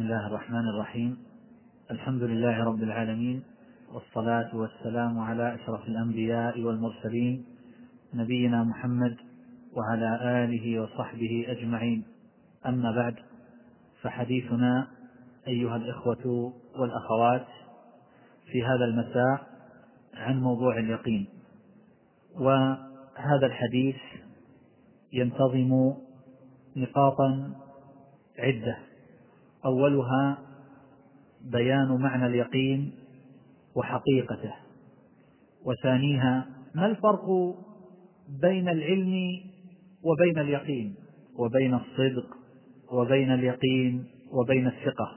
بسم الله الرحمن الرحيم. الحمد لله رب العالمين والصلاة والسلام على أشرف الأنبياء والمرسلين نبينا محمد وعلى آله وصحبه أجمعين. أما بعد فحديثنا أيها الإخوة والأخوات في هذا المساء عن موضوع اليقين. وهذا الحديث ينتظم نقاطا عدة. أولها بيان معنى اليقين وحقيقته وثانيها ما الفرق بين العلم وبين اليقين وبين الصدق وبين اليقين وبين الثقة؟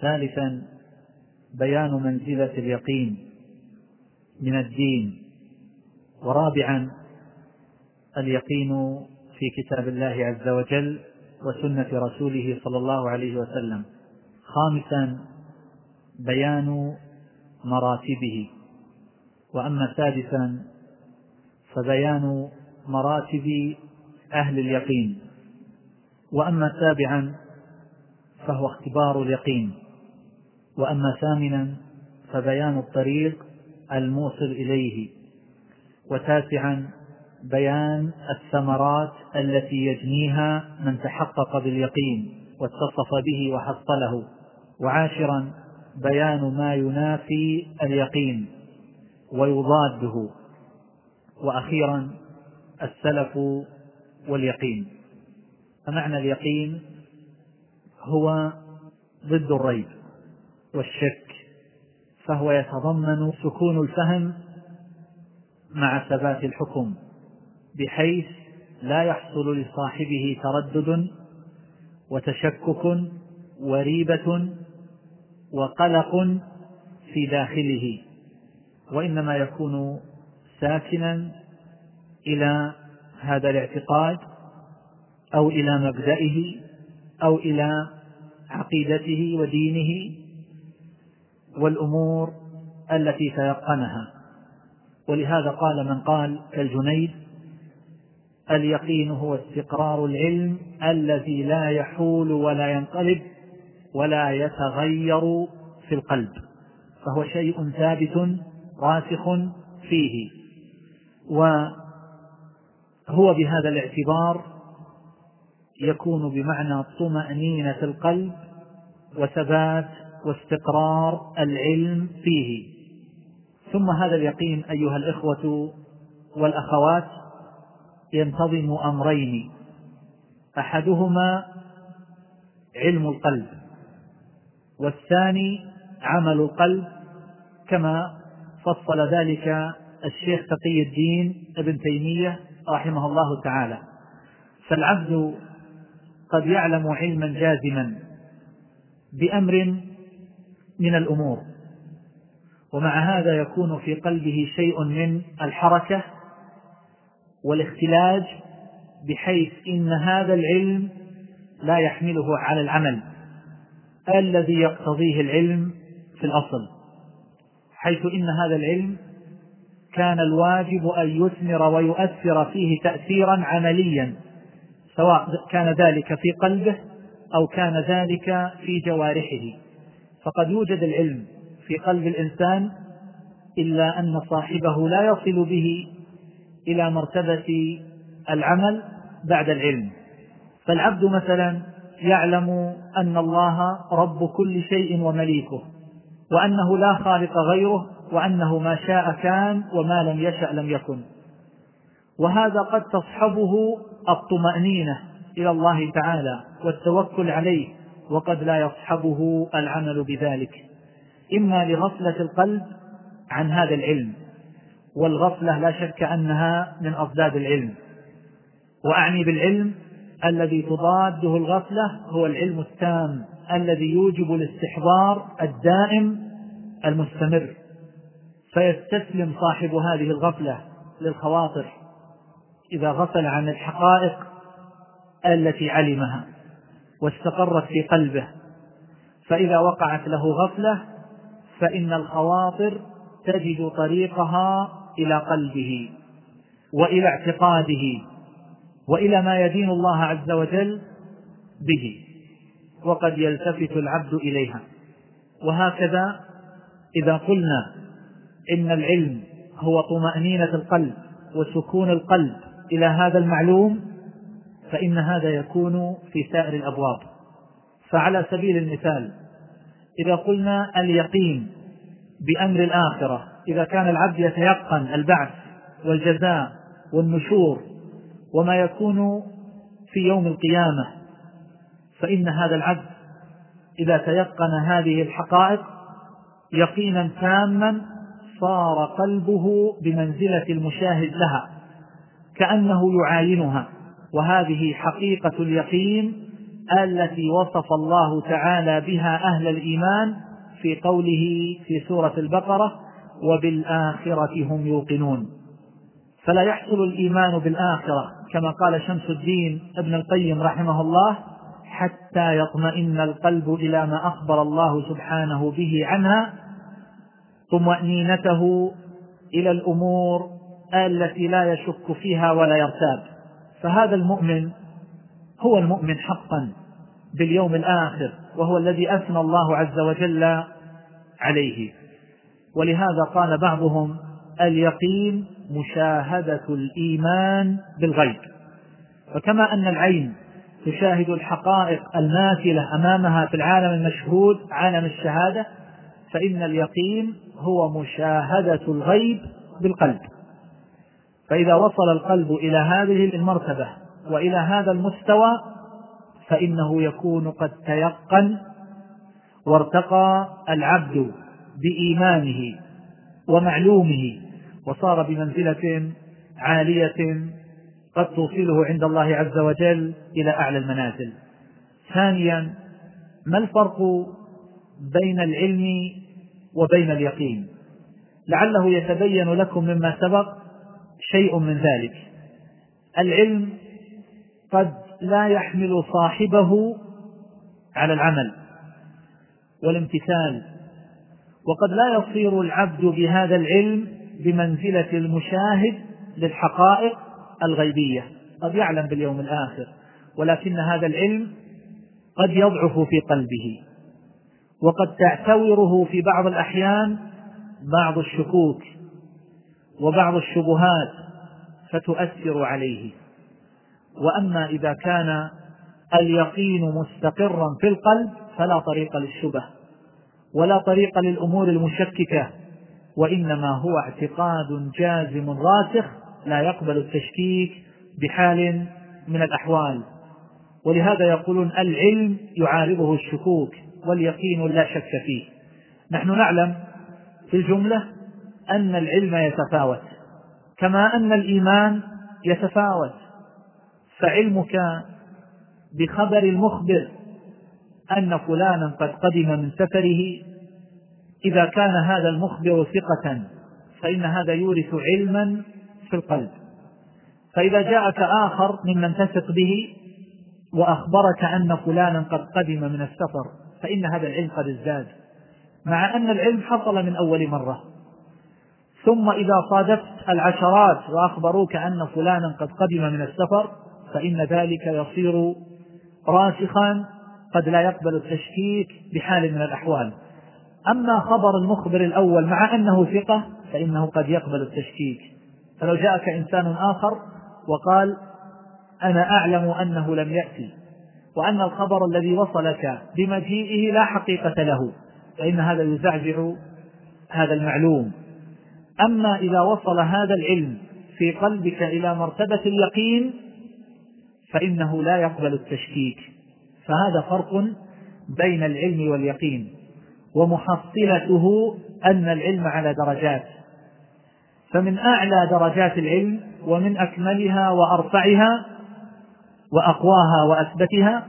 ثالثا بيان منزلة اليقين من الدين ورابعا اليقين في كتاب الله عز وجل وسنة رسوله صلى الله عليه وسلم. خامسا بيان مراتبه. وأما سادسا فبيان مراتب أهل اليقين. وأما سابعا فهو اختبار اليقين. وأما ثامنا فبيان الطريق الموصل إليه. وتاسعا بيان الثمرات التي يجنيها من تحقق باليقين واتصف به وحصله. وعاشرا بيان ما ينافي اليقين ويضاده. وأخيرا السلف واليقين. فمعنى اليقين هو ضد الريب والشك فهو يتضمن سكون الفهم مع ثبات الحكم. بحيث لا يحصل لصاحبه تردد وتشكك وريبة وقلق في داخله وإنما يكون ساكنا إلى هذا الاعتقاد أو إلى مبدئه أو إلى عقيدته ودينه والأمور التي تيقنها. ولهذا قال من قال كالجنيد اليقين هو استقرار العلم الذي لا يحول ولا ينقلب ولا يتغير في القلب فهو شيء ثابت راسخ فيه. وهو بهذا الاعتبار يكون بمعنى طمأنينة القلب وثبات واستقرار العلم فيه. ثم هذا اليقين أيها الإخوة والأخوات ينتظم أمرين. أحدهما علم القلب والثاني عمل القلب كما فصل ذلك الشيخ تقي الدين ابن تيمية رحمه الله تعالى. فالعبد قد يعلم علما جازما بأمر من الأمور ومع هذا يكون في قلبه شيء من الحركة والاختلاج بحيث إن هذا العلم لا يحمله على العمل. الذي يقتضيه العلم في الأصل حيث إن هذا العلم كان الواجب أن يثمر ويؤثر فيه تأثيرا عمليا سواء كان ذلك في قلبه أو كان ذلك في جوارحه. فقد يوجد العلم في قلب الإنسان إلا أن صاحبه لا يصل به إلى مرتبة العمل بعد العلم. فالعبد مثلا يعلم أن الله رب كل شيء ومليكه وأنه لا خالق غيره وأنه ما شاء كان وما لم يشأ لم يكن. وهذا قد تصحبه الطمأنينة إلى الله تعالى والتوكل عليه وقد لا يصحبه العمل بذلك. إما لغفلة القلب عن هذا العلم والغفلة لا شك أنها من أضداد العلم. وأعني بالعلم الذي تضاده الغفلة هو العلم التام الذي يوجب الاستحضار الدائم المستمر. فيستسلم صاحب هذه الغفلة للخواطر إذا غفل عن الحقائق التي علمها واستقرت في قلبه. فإذا وقعت له غفلة فإن الخواطر تجد طريقها إلى قلبه وإلى اعتقاده وإلى ما يدين الله عز وجل به وقد يلتفت العبد إليها. وهكذا إذا قلنا إن العلم هو طمأنينة القلب وسكون القلب إلى هذا المعلوم فإن هذا يكون في سائر الأبواب. فعلى سبيل المثال إذا قلنا اليقين بأمر الآخرة إذا كان العبد يتيقن البعث والجزاء والنشور وما يكون في يوم القيامة فإن هذا العبد إذا تيقن هذه الحقائق يقينا تاما صار قلبه بمنزلة المشاهد لها كأنه يعاينها وهذه حقيقة اليقين التي وصف الله تعالى بها أهل الإيمان في قوله في سورة البقرة وبالآخرة هم يوقنون. فلا يحصل الإيمان بالآخرة كما قال شمس الدين ابن القيم رحمه الله حتى يطمئن القلب إلى ما أخبر الله سبحانه به عنها طمأنينته إلى الأمور التي لا يشك فيها ولا يرتاب. فهذا المؤمن هو المؤمن حقا باليوم الآخر وهو الذي أثنى الله عز وجل عليه. ولهذا قال بعضهم اليقين مشاهدة الإيمان بالغيب. وكما أن العين تشاهد الحقائق الماثلة أمامها في العالم المشهود عالم الشهادة فإن اليقين هو مشاهدة الغيب بالقلب. فإذا وصل القلب إلى هذه المرتبة وإلى هذا المستوى فإنه يكون قد تيقن وارتقى العبد بإيمانه ومعلومه وصار بمنزلة عالية قد توصله عند الله عز وجل إلى أعلى المنازل. ثانيا ما الفرق بين العلم وبين اليقين؟ لعله يتبين لكم مما سبق شيء من ذلك. العلم قد لا يحمل صاحبه على العمل والامتثال وقد لا يصير العبد بهذا العلم بمنزلة المشاهد للحقائق الغيبية. قد يعلم باليوم الآخر ولكن هذا العلم قد يضعف في قلبه وقد تعتوره في بعض الأحيان بعض الشكوك وبعض الشبهات فتؤثر عليه. وأما إذا كان اليقين مستقرا في القلب فلا طريق للشبه. ولا طريق للأمور المشككة وإنما هو اعتقاد جازم راسخ لا يقبل التشكيك بحال من الأحوال. ولهذا يقولون العلم يعارضه الشكوك واليقين لا شك فيه. نحن نعلم في الجملة أن العلم يتفاوت كما أن الإيمان يتفاوت. فعلمك بخبر المخبر أن فلانا قد قدم من سفره إذا كان هذا المخبر ثقة فإن هذا يورث علما في القلب. فإذا جاءك آخر ممن تثق به وأخبرك أن فلانا قد قدم من السفر فإن هذا العلم قد ازداد. مع أن العلم حصل من أول مرة. ثم إذا صادفت العشرات وأخبروك أن فلانا قد قدم من السفر فإن ذلك يصير راسخا قد لا يقبل التشكيك بحال من الأحوال. أما خبر المخبر الأول مع أنه ثقة فإنه قد يقبل التشكيك. فلو جاءك إنسان آخر وقال أنا أعلم أنه لم يأتي وأن الخبر الذي وصلك بمجيئه لا حقيقة له فإن هذا يزعزع هذا المعلوم. أما إذا وصل هذا العلم في قلبك إلى مرتبة اليقين فإنه لا يقبل التشكيك. فهذا فرق بين العلم واليقين ومحصلته أن العلم على درجات. فمن أعلى درجات العلم ومن أكملها وأرفعها وأقواها وأثبتها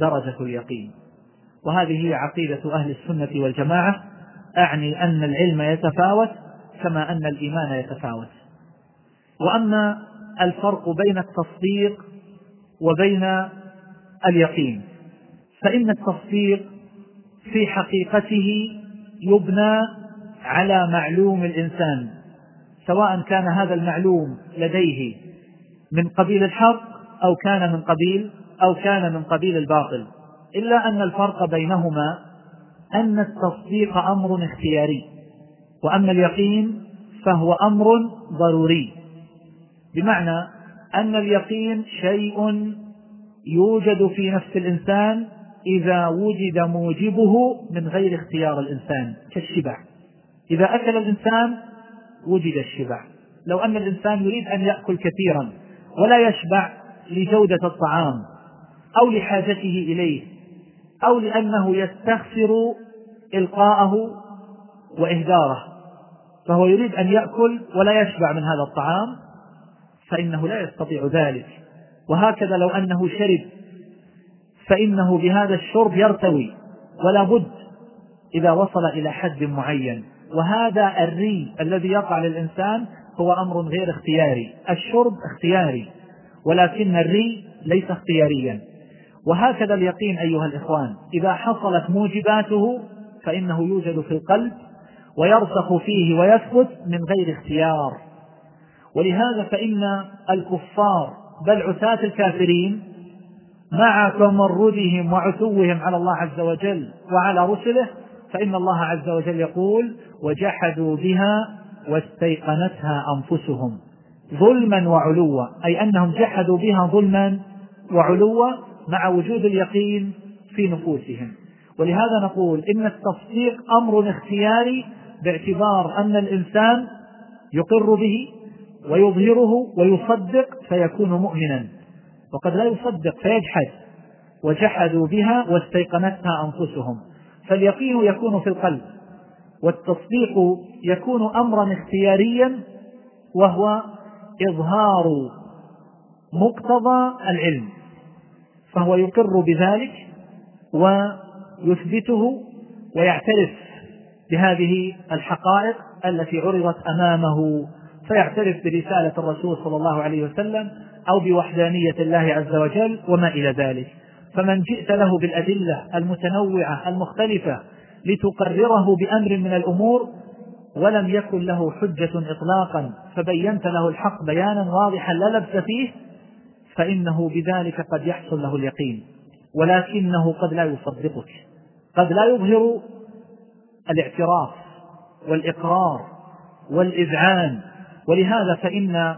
درجة اليقين. وهذه هي عقيدة أهل السنة والجماعة. أعني أن العلم يتفاوت كما أن الإيمان يتفاوت. وأما الفرق بين التصديق وبين اليقين. فإن التصديق في حقيقته يبنى على معلوم الإنسان سواء كان هذا المعلوم لديه من قبيل الحق أو كان من قبيل أو كان من قبيل الباطل. إلا أن الفرق بينهما أن التصديق أمر اختياري وأما اليقين فهو أمر ضروري. بمعنى أن اليقين شيء يوجد في نفس الإنسان إذا وجد موجبه من غير اختيار الإنسان كالشبع. إذا أكل الإنسان وجد الشبع. لو أن الإنسان يريد أن يأكل كثيرا ولا يشبع لجودة الطعام أو لحاجته إليه أو لأنه يستخسر إلقاءه وإهداره فهو يريد أن يأكل ولا يشبع من هذا الطعام فإنه لا يستطيع ذلك. وهكذا لو أنه شرب فإنه بهذا الشرب يرتوي ولا بد إذا وصل إلى حد معين. وهذا الري الذي يقع للإنسان هو أمر غير اختياري. الشرب اختياري ولكن الري ليس اختياريا. وهكذا اليقين أيها الإخوان إذا حصلت موجباته فإنه يوجد في القلب ويرسخ فيه ويثبت من غير اختيار. ولهذا فإن الكفار بل عتاة الكافرين مع تمردهم وعتوهم على الله عز وجل وعلى رسله فإن الله عز وجل يقول وجحدوا بها واستيقنتها أنفسهم ظلما وعلوا. أي أنهم جحدوا بها ظلما وعلوا مع وجود اليقين في نفوسهم. ولهذا نقول إن التصديق أمر اختياري باعتبار أن الإنسان يقر به ويظهره ويصدق فيكون مؤمنا. وقد لا يصدق فيجحد. وجحدوا بها واستيقنتها أنفسهم. فاليقين يكون في القلب. والتصديق يكون أمرا اختياريا وهو إظهار مقتضى العلم. فهو يقر بذلك ويثبته ويعترف بهذه الحقائق التي عرضت أمامه فيعترف برسالة الرسول صلى الله عليه وسلم أو بوحدانية الله عز وجل وما إلى ذلك. فمن جئت له بالأدلة المتنوعة المختلفة لتقرره بأمر من الأمور ولم يكن له حجة اطلاقا فبينت له الحق بيانا واضحا لا لبس فيه فإنه بذلك قد يحصل له اليقين. ولكنه قد لا يصدقك قد لا يظهر الاعتراف والإقرار والإذعان ولهذا فإن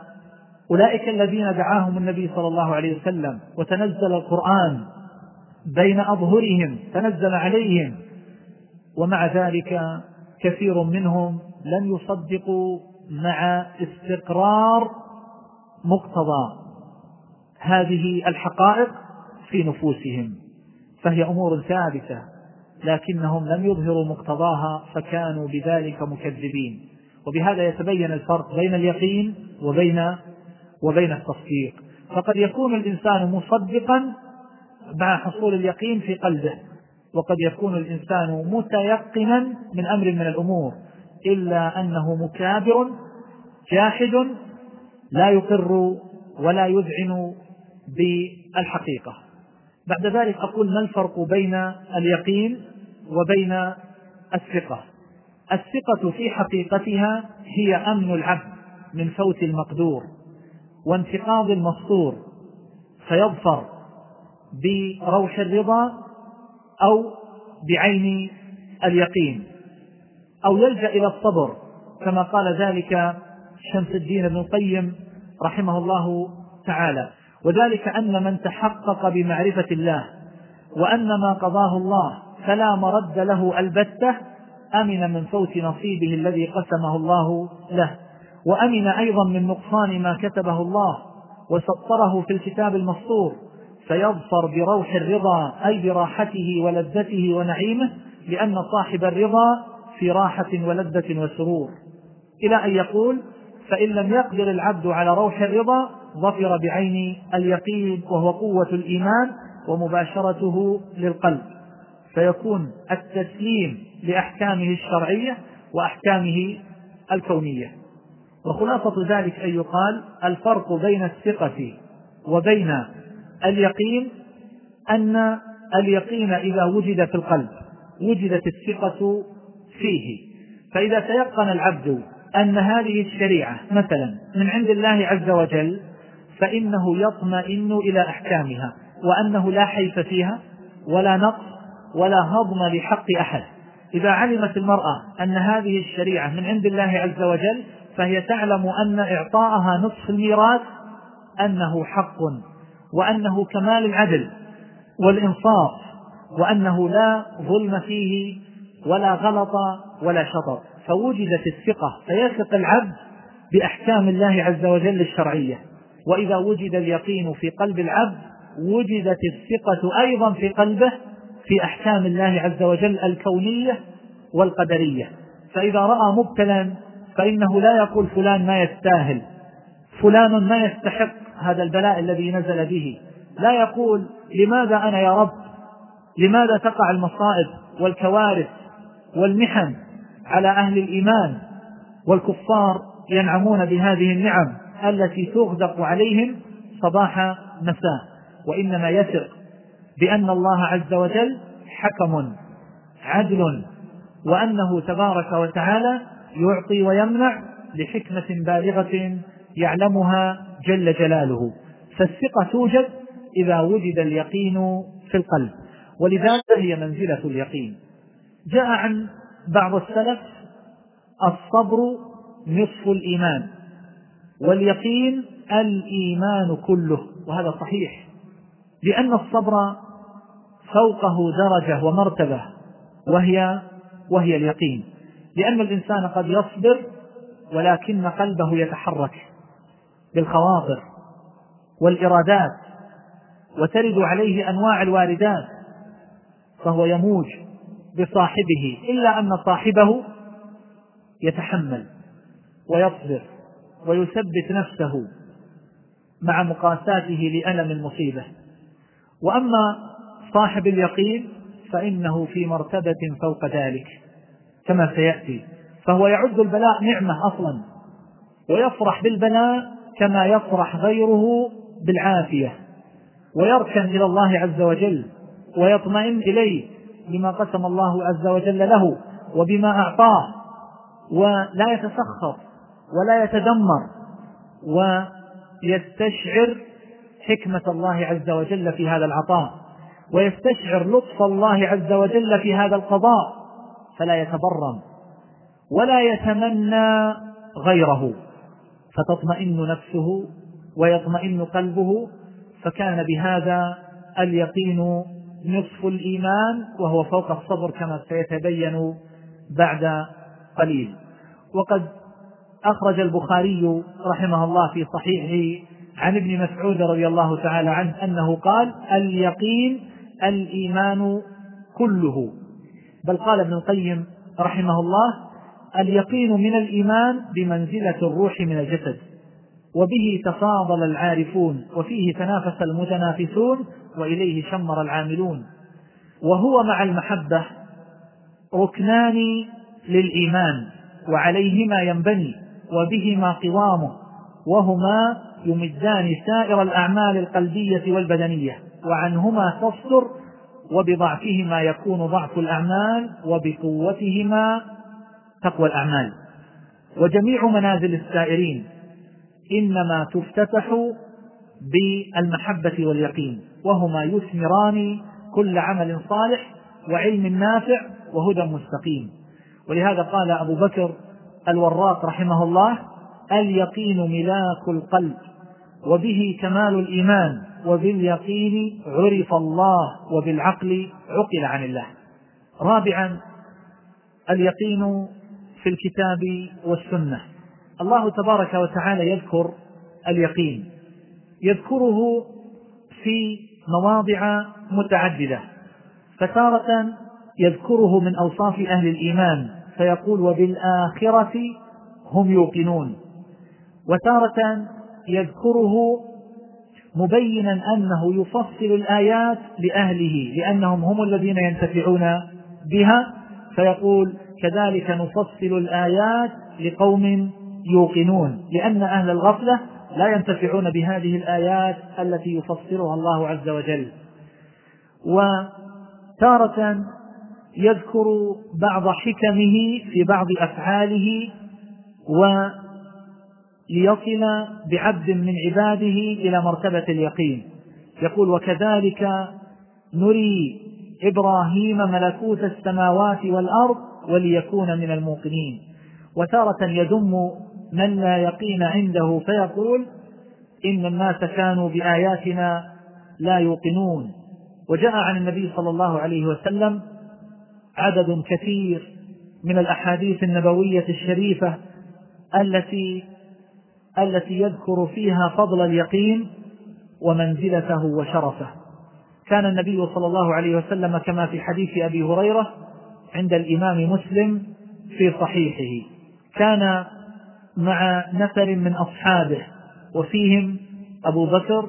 أولئك الذين دعاهم النبي صلى الله عليه وسلم وتنزل القرآن بين أظهرهم تنزل عليهم ومع ذلك كثير منهم لم يصدقوا مع استقرار مقتضى هذه الحقائق في نفوسهم فهي أمور ثابتة لكنهم لم يظهروا مقتضاها فكانوا بذلك مكذبين. وبهذا يتبين الفرق بين اليقين وبين وبين التصديق. فقد يكون الإنسان مصدقا مع حصول اليقين في قلبه وقد يكون الإنسان متيقنا من أمر من الأمور إلا أنه مكابر جاحد لا يقر ولا يذعن بالحقيقة. بعد ذلك أقول ما الفرق بين اليقين وبين الثقة؟ الثقة في حقيقتها هي أمن العبد من فوت المقدور وانتقاض المسطور فيظفر بروح الرضا أو بعين اليقين أو يلجأ إلى الصبر كما قال ذلك شمس الدين ابن القيم رحمه الله تعالى. وذلك أن من تحقق بمعرفة الله وأن ما قضاه الله فلا مرد له البتة أمن من فوت نصيبه الذي قسمه الله له وأمن أيضا من نقصان ما كتبه الله وسطره في الكتاب المسطور فيظفر بروح الرضا أي براحته ولذته ونعيمه لأن صاحب الرضا في راحة ولذة وسرور. إلى أن يقول فإن لم يقدر العبد على روح الرضا ظفر بعين اليقين وهو قوة الإيمان ومباشرته للقلب. فيكون التسليم لأحكامه الشرعية وأحكامه الكونية. وخلاصة ذلك أن يقال الفرق بين الثقة وبين اليقين أن اليقين إذا وجد في القلب وجدت الثقة فيه. فإذا تيقن العبد أن هذه الشريعة مثلا من عند الله عز وجل فإنه يطمئن إلى أحكامها وأنه لا حيف فيها ولا نقص ولا هضم لحق أحد. إذا علمت المرأة أن هذه الشريعة من عند الله عز وجل فهي تعلم أن إعطاءها نصف الميراث أنه حق وأنه كمال العدل والإنصاف وأنه لا ظلم فيه ولا غلط ولا شطط فوجدت الثقة فيثق العبد بأحكام الله عز وجل الشرعية. وإذا وجد اليقين في قلب العبد وجدت الثقة أيضا في قلبه في أحكام الله عز وجل الكونية والقدرية. فإذا رأى مبتلا فإنه لا يقول فلان ما يستاهل فلان ما يستحق هذا البلاء الذي نزل به. لا يقول لماذا أنا يا رب؟ لماذا تقع المصائب والكوارث والمحن على أهل الإيمان والكفار ينعمون بهذه النعم التي تغدق عليهم صباح مساء؟ وإنما يثق بأن الله عز وجل حكم عدل وأنه تبارك وتعالى يعطي ويمنع لحكمة بالغة يعلمها جل جلاله. فالثقة توجد إذا وجد اليقين في القلب ولذلك هي منزلة اليقين. جاء عن بعض السلف الصبر نصف الإيمان واليقين الإيمان كله وهذا صحيح لأن الصبر فوقه درجة ومرتبة وهي وهي اليقين. لأن الإنسان قد يصبر ولكن قلبه يتحرك بالخواطر والإرادات وترد عليه أنواع الواردات فهو يموج بصاحبه إلا أن صاحبه يتحمل ويصبر ويثبت نفسه مع مقاساته لألم المصيبة. وأما صاحب اليقين فإنه في مرتبة فوق ذلك كما سيأتي. فهو يعد البلاء نعمة أصلا ويفرح بالبلاء كما يفرح غيره بالعافية ويركن إلى الله عز وجل ويطمئن إليه بما قسم الله عز وجل له وبما أعطاه ولا يتسخط ولا يتدمر ويستشعر حكمة الله عز وجل في هذا العطاء. ويستشعر لطف الله عز وجل في هذا القضاء فلا يتبرم ولا يتمنى غيره. فتطمئن نفسه ويطمئن قلبه فكان بهذا اليقين نصف الإيمان وهو فوق الصبر كما سيتبين بعد قليل. وقد أخرج البخاري رحمه الله في صحيحه عن ابن مسعود رضي الله تعالى عنه أنه قال اليقين الإيمان كله. بل قال ابن القيم رحمه الله اليقين من الإيمان بمنزلة الروح من الجسد وبه تفاضل العارفون وفيه تنافس المتنافسون وإليه شمر العاملون. وهو مع المحبة ركنان للإيمان وعليهما ينبني وبهما قوامه وهما يمدان سائر الأعمال القلبية والبدنية. وعنهما تصدر وبضعفهما يكون ضعف الأعمال وبقوتهما تقوى الأعمال. وجميع منازل السائرين إنما تفتتح بالمحبة واليقين وهما يثمران كل عمل صالح وعلم نافع وهدى مستقيم. ولهذا قال أبو بكر الوراق رحمه الله اليقين ملاك القلب وبه كمال الإيمان. وباليقين عرف الله وبالعقل عقل عن الله. رابعا اليقين في الكتاب والسنة. الله تبارك وتعالى يذكر اليقين. يذكره في مواضع متعددة. فتارة يذكره من أوصاف أهل الإيمان. فيقول وبالآخرة هم يوقنون. وتارة يذكره مبينا أنه يفصل الآيات لأهله لأنهم هم الذين ينتفعون بها. فيقول كذلك نفصل الآيات لقوم يوقنون لأن أهل الغفلة لا ينتفعون بهذه الآيات التي يفسرها الله عز وجل. وتارة يذكر بعض حكمه في بعض أفعاله وليصل بعبد من عباده إلى مرتبة اليقين. يقول وكذلك نري إبراهيم ملكوت السماوات والأرض وليكون من الموقنين. وتارة يذم من لا يقين عنده فيقول إن الناس كانوا بآياتنا لا يوقنون. وجاء عن النبي صلى الله عليه وسلم عدد كثير من الأحاديث النبوية الشريفة التي التي يذكر فيها فضل اليقين ومنزلته وشرفه. كان النبي صلى الله عليه وسلم كما في حديث أبي هريرة عند الإمام مسلم في صحيحه. كان مع نفر من أصحابه وفيهم أبو بكر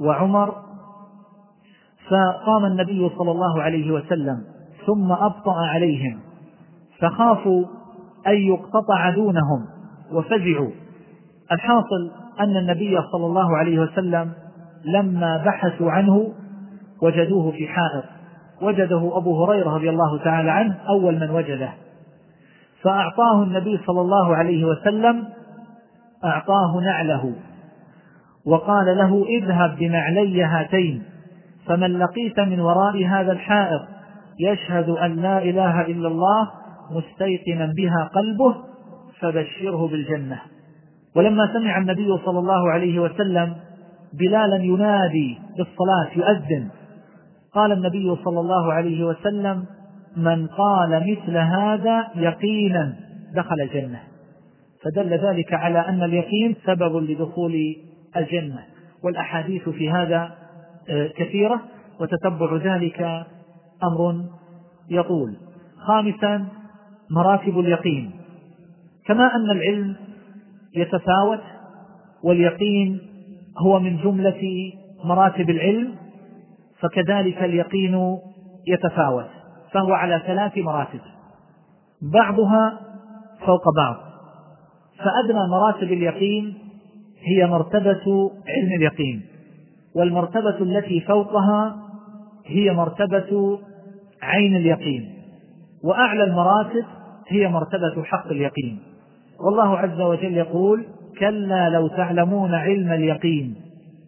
وعمر. فقام النبي صلى الله عليه وسلم ثم أبطأ عليهم فخافوا أن يقتطع دونهم وفزعوا. الحاصل أن النبي صلى الله عليه وسلم لما بحثوا عنه وجدوه في حائط. وجده أبو هريرة رضي الله تعالى عنه أول من وجده. فأعطاه النبي صلى الله عليه وسلم أعطاه نعله. وقال له اذهب بنعلي هاتين فمن لقيت من وراء هذا الحائط يشهد أن لا إله إلا الله مستيقنا بها قلبه فبشره بالجنة. ولما سمع النبي صلى الله عليه وسلم بلالا ينادي بالصلاة يؤذن. قال النبي صلى الله عليه وسلم من قال مثل هذا يقينا دخل الجنة. فدل ذلك على أن اليقين سبب لدخول الجنة. والأحاديث في هذا آه، كثيرة وتتبع ذلك أمر يطول. خامسا مراتب اليقين. كما أن العلم يتفاوت واليقين هو من جملة مراتب العلم فكذلك اليقين يتفاوت فهو على ثلاث مراتب. بعضها فوق بعض. فأدنى مراتب اليقين هي مرتبة علم اليقين والمرتبة التي فوقها هي مرتبة عين اليقين وأعلى المراتب هي مرتبة حق اليقين. والله عز وجل يقول كلا لو تعلمون علم اليقين.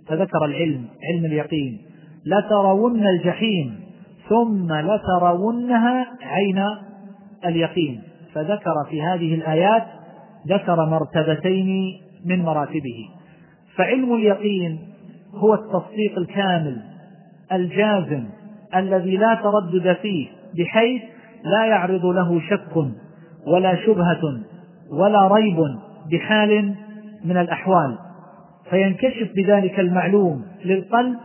فذكر العلم علم اليقين. لترون الجحيم ثم لترونها عين اليقين. فذكر في هذه الآيات ذكر مرتبتين من مراتبه. فعلم اليقين هو التصديق الكامل الجازم الذي لا تردد فيه بحيث لا يعرض له شك ولا شبهة. ولا ريب بحال من الأحوال. فينكشف بذلك المعلوم للقلب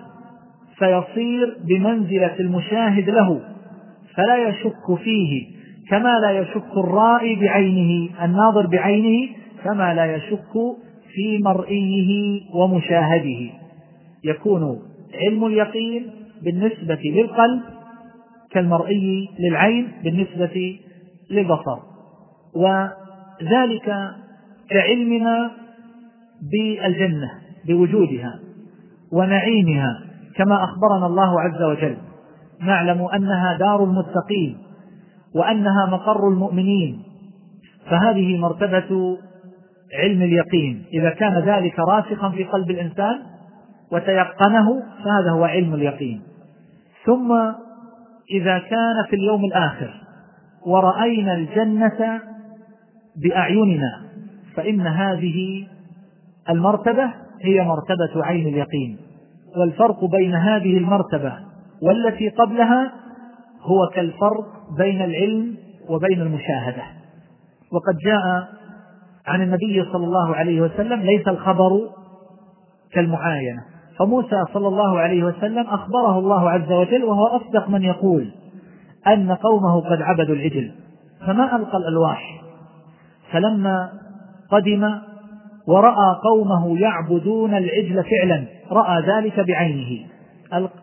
فيصير بمنزلة المشاهد له فلا يشك فيه كما لا يشك الرائي بعينه الناظر بعينه كما لا يشك في مرئيه ومشاهده. يكون علم اليقين بالنسبة للقلب كالمرئي للعين بالنسبة للبصر. وذلك كعلمنا بالجنة بوجودها ونعيمها كما أخبرنا الله عز وجل. نعلم أنها دار المتقين وأنها مقر المؤمنين. فهذه مرتبة علم اليقين. إذا كان ذلك راسخا في قلب الإنسان وتيقنه فهذا هو علم اليقين. ثم إذا كان في اليوم الآخر ورأينا الجنة بأعيننا فإن هذه المرتبة هي مرتبة عين اليقين والفرق بين هذه المرتبة والتي قبلها هو كالفرق بين العلم وبين المشاهدة. وقد جاء عن النبي صلى الله عليه وسلم ليس الخبر كالمعاينة. فموسى صلى الله عليه وسلم أخبره الله عز وجل وهو أصدق من يقول أن قومه قد عبدوا العجل فما ألقى الألواح؟ فلما قدم ورأى قومه يعبدون العجل فعلا رأى ذلك بعينه.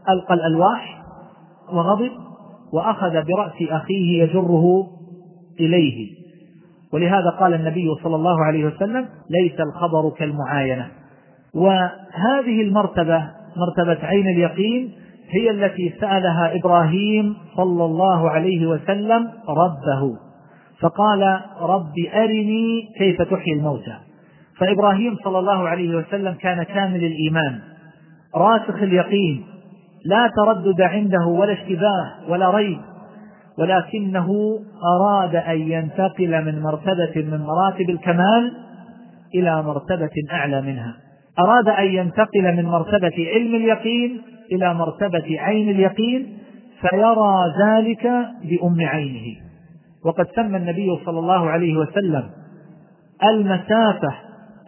ألقى الألواح وغضب وأخذ برأس أخيه يجره إليه. ولهذا قال النبي صلى الله عليه وسلم ليس الخبر كالمعاينة. وهذه المرتبة مرتبة عين اليقين هي التي سألها إبراهيم صلى الله عليه وسلم ربه. فقال رب أرني كيف تحيي الموتى. فإبراهيم صلى الله عليه وسلم كان كامل الإيمان راسخ اليقين لا تردد عنده ولا اشتباه ولا ريب ولكنه أراد أن ينتقل من مرتبة من مراتب الكمال إلى مرتبة أعلى منها. أراد أن ينتقل من مرتبة علم اليقين إلى مرتبة عين اليقين فيرى ذلك بأم عينه. وقد سمى النبي صلى الله عليه وسلم المسافة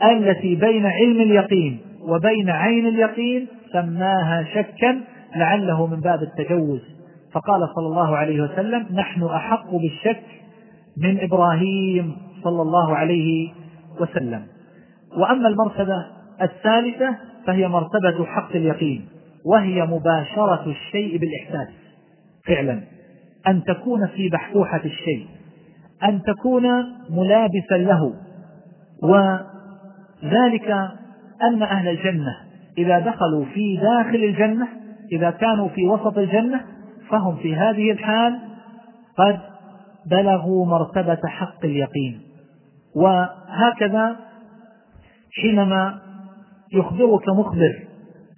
التي بين علم اليقين وبين عين اليقين سماها شكا لعله من باب التجوز. فقال صلى الله عليه وسلم نحن أحق بالشك من إبراهيم صلى الله عليه وسلم. وأما المرتبة الثالثة فهي مرتبة حق اليقين وهي مباشرة الشيء بالإحساس فعلا. أن تكون في بحبوحة الشيء أن تكون ملابسا له. وذلك أن أهل الجنة إذا دخلوا في داخل الجنة إذا كانوا في وسط الجنة فهم في هذه الحال قد بلغوا مرتبة حق اليقين. وهكذا حينما يخبرك مخبر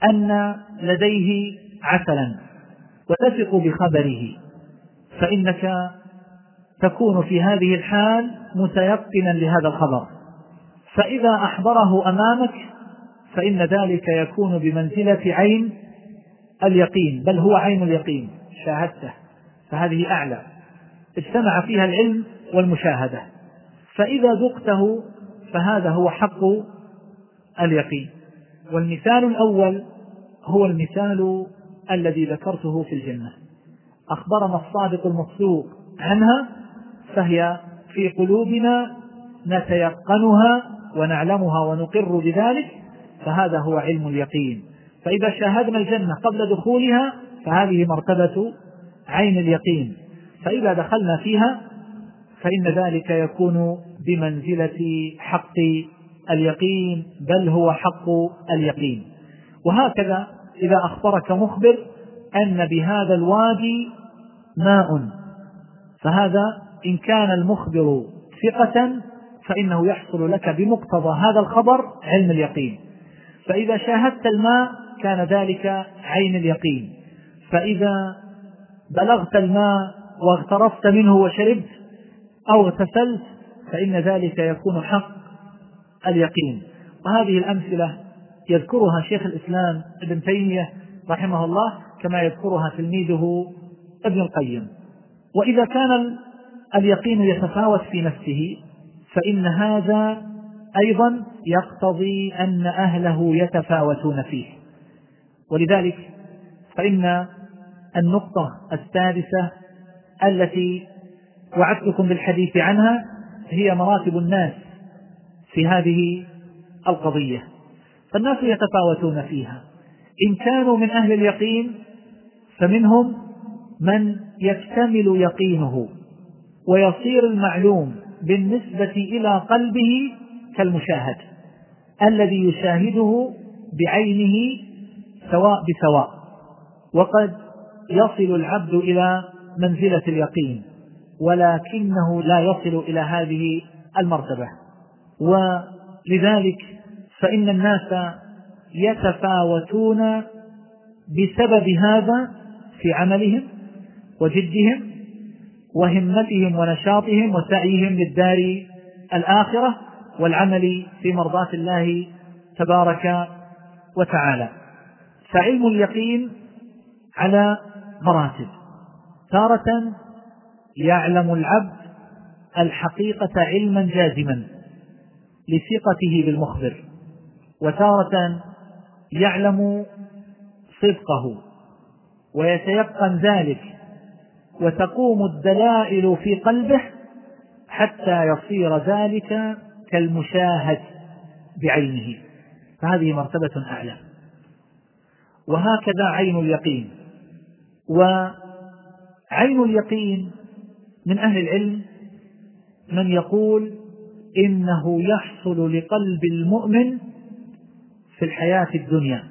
أن لديه عسلا وتثق بخبره فإنك تكون في هذه الحال متيقنا لهذا الخبر. فإذا أحضره أمامك فإن ذلك يكون بمنزلة عين اليقين بل هو عين اليقين. شاهدته. فهذه أعلى. اجتمع فيها العلم والمشاهدة. فإذا ذقته فهذا هو حق اليقين. والمثال الأول هو المثال الذي ذكرته في الجنة. أخبرنا الصادق المصدوق عنها فهي في قلوبنا نتيقنها ونعلمها ونقر بذلك فهذا هو علم اليقين. فإذا شاهدنا الجنة قبل دخولها فهذه مرتبة عين اليقين. فإذا دخلنا فيها فإن ذلك يكون بمنزلة حق اليقين بل هو حق اليقين. وهكذا إذا أخبرك مخبر أن بهذا الوادي ماء. فهذا إن كان المخبر ثقة فإنه يحصل لك بمقتضى هذا الخبر علم اليقين. فإذا شاهدت الماء كان ذلك عين اليقين. فإذا بلغت الماء واغترفت منه وشربت أو اغتسلت فإن ذلك يكون حق اليقين. وهذه الأمثلة يذكرها شيخ الإسلام ابن تيمية رحمه الله كما يذكرها تلميذه ابن القيم. وإذا كان اليقين يتفاوت في نفسه فإن هذا أيضا يقتضي أن أهله يتفاوتون فيه. ولذلك فإن النقطة السادسة التي وعدتكم بالحديث عنها هي مراتب الناس في هذه القضية. فالناس يتفاوتون فيها. إن كانوا من أهل اليقين فمنهم من يكتمل يقينه ويصير المعلوم بالنسبة إلى قلبه كالمشاهد الذي يشاهده بعينه سواء بسواء. وقد يصل العبد إلى منزلة اليقين ولكنه لا يصل إلى هذه المرتبة. ولذلك فإن الناس يتفاوتون بسبب هذا في عملهم وجدهم وهمتهم ونشاطهم وسعيهم للدار الآخرة والعمل في مرضاة الله تبارك وتعالى. فعلم اليقين على مراتب. تارة يعلم العبد الحقيقة علما جازما لثقته بالمخبر. وتارة يعلم صدقه. ويتيقن ذلك وتقوم الدلائل في قلبه حتى يصير ذلك كالمشاهد بعينه. فهذه مرتبة أعلى. وهكذا عين اليقين. وعين اليقين من أهل العلم من يقول إنه يحصل لقلب المؤمن في الحياة الدنيا.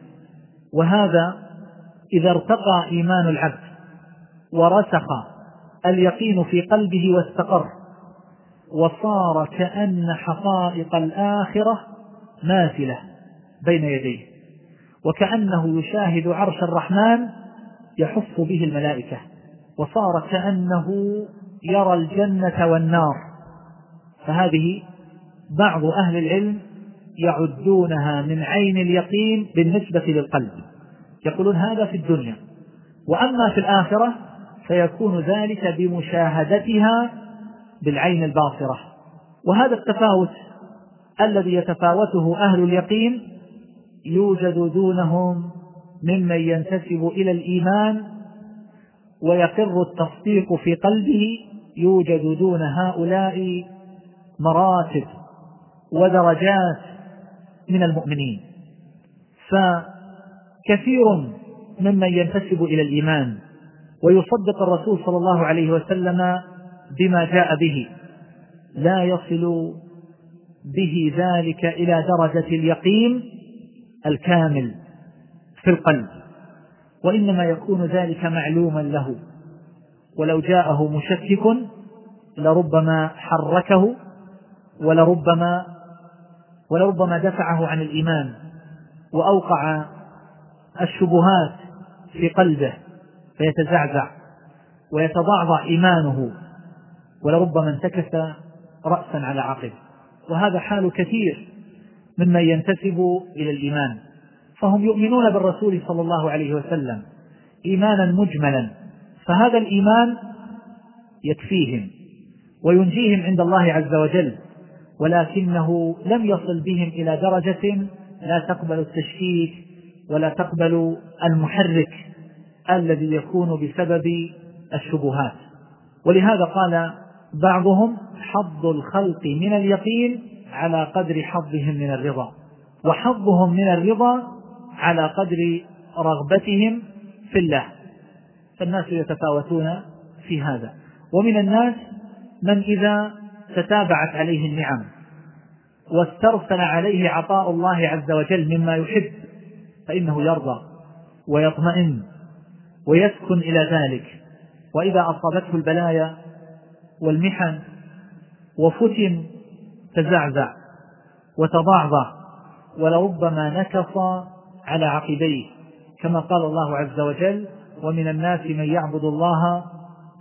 وهذا إذا ارتقى إيمان العبد ورسخ اليقين في قلبه واستقر. وصار كأن حقائق الآخرة ماثلة بين يديه وكأنه يشاهد عرش الرحمن يحف به الملائكة وصار كأنه يرى الجنة والنار. فهذه بعض أهل العلم يعدونها من عين اليقين بالنسبة للقلب يقولون هذا في الدنيا وأما في الآخرة فيكون ذلك بمشاهدتها بالعين الباصرة. وهذا التفاوت الذي يتفاوته أهل اليقين يوجد دونهم ممن ينتسب إلى الإيمان ويقر التصديق في قلبه يوجد دون هؤلاء مراتب ودرجات من المؤمنين. فكثير ممن ينتسب إلى الإيمان. ويصدق الرسول صلى الله عليه وسلم بما جاء به. لا يصل به ذلك إلى درجة اليقين الكامل في القلب وإنما يكون ذلك معلوما له. ولو جاءه مشكك لربما حركه ولربما ولربما دفعه عن الإيمان وأوقع الشبهات في قلبه. فيتزعزع ويتضعضع إيمانه ولربما انتكس رأسا على عقب. وهذا حال كثير ممن ينتسب إلى الإيمان. فهم يؤمنون بالرسول صلى الله عليه وسلم إيمانا مجملا فهذا الإيمان يكفيهم وينجيهم عند الله عز وجل ولكنه لم يصل بهم إلى درجة لا تقبل التشكيك ولا تقبل المحرك. الذي يكون بسبب الشبهات. ولهذا قال بعضهم حظ الخلق من اليقين على قدر حظهم من الرضا وحظهم من الرضا على قدر رغبتهم في الله. فالناس يتفاوتون في هذا. ومن الناس من إذا تتابعت عليه النعم واسترسل عليه عطاء الله عز وجل مما يحب فإنه يرضى ويطمئن. ويسكن إلى ذلك. وإذا أصابته البلايا والمحن وفتن تزعزع وتضعضع ولربما نكص على عقبيه كما قال الله عز وجل ومن الناس من يعبد الله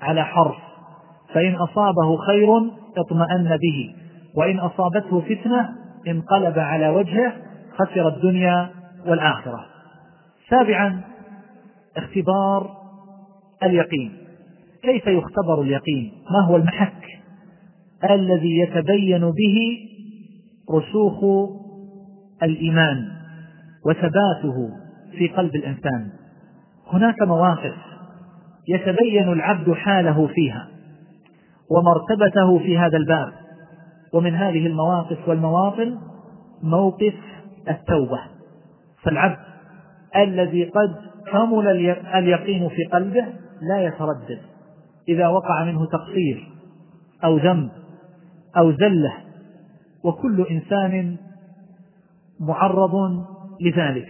على حرف فإن أصابه خير اطمأن به وإن أصابته فتنة انقلب على وجهه خسر الدنيا والآخرة. سابعا اختبار اليقين. كيف يختبر اليقين؟ ما هو المحك الذي يتبين به رسوخ الإيمان وثباته في قلب الإنسان؟ هناك مواقف يتبين العبد حاله فيها ومرتبته في هذا الباب ومن هذه المواقف والمواطن موقف التوبة. فالعبد الذي قد كمل اليقين في قلبه لا يتردد. إذا وقع منه تقصير أو ذنب أو زلة وكل إنسان معرض لذلك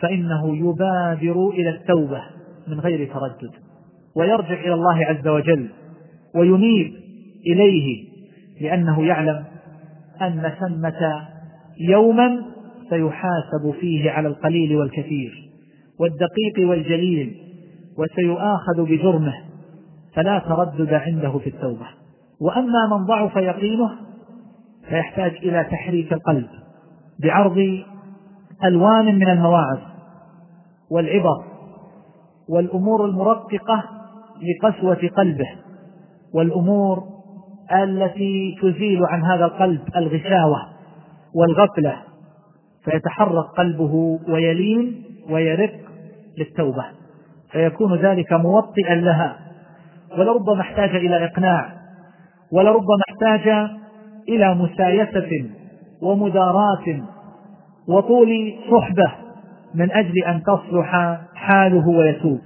فإنه يبادر إلى التوبة من غير تردد ويرجع إلى الله عز وجل وينيب إليه لأنه يعلم أن ثمة يوما سيحاسب فيه على القليل والكثير والدقيق والجليل وسيؤاخذ بجرمه فلا تردد عنده في التوبة. وأما من ضعف يقينه فيحتاج إلى تحريك القلب بعرض ألوان من المواعظ والعبر والأمور المرققة لقسوة قلبه والأمور التي تزيل عن هذا القلب الغشاوة والغفلة. فيتحرك قلبه ويلين ويرق للتوبة فيكون ذلك موطئا لها. ولربما احتاج إلى إقناع ولربما احتاج إلى مسايسة ومداراة وطول صحبة من أجل أن تصلح حاله ويتوب.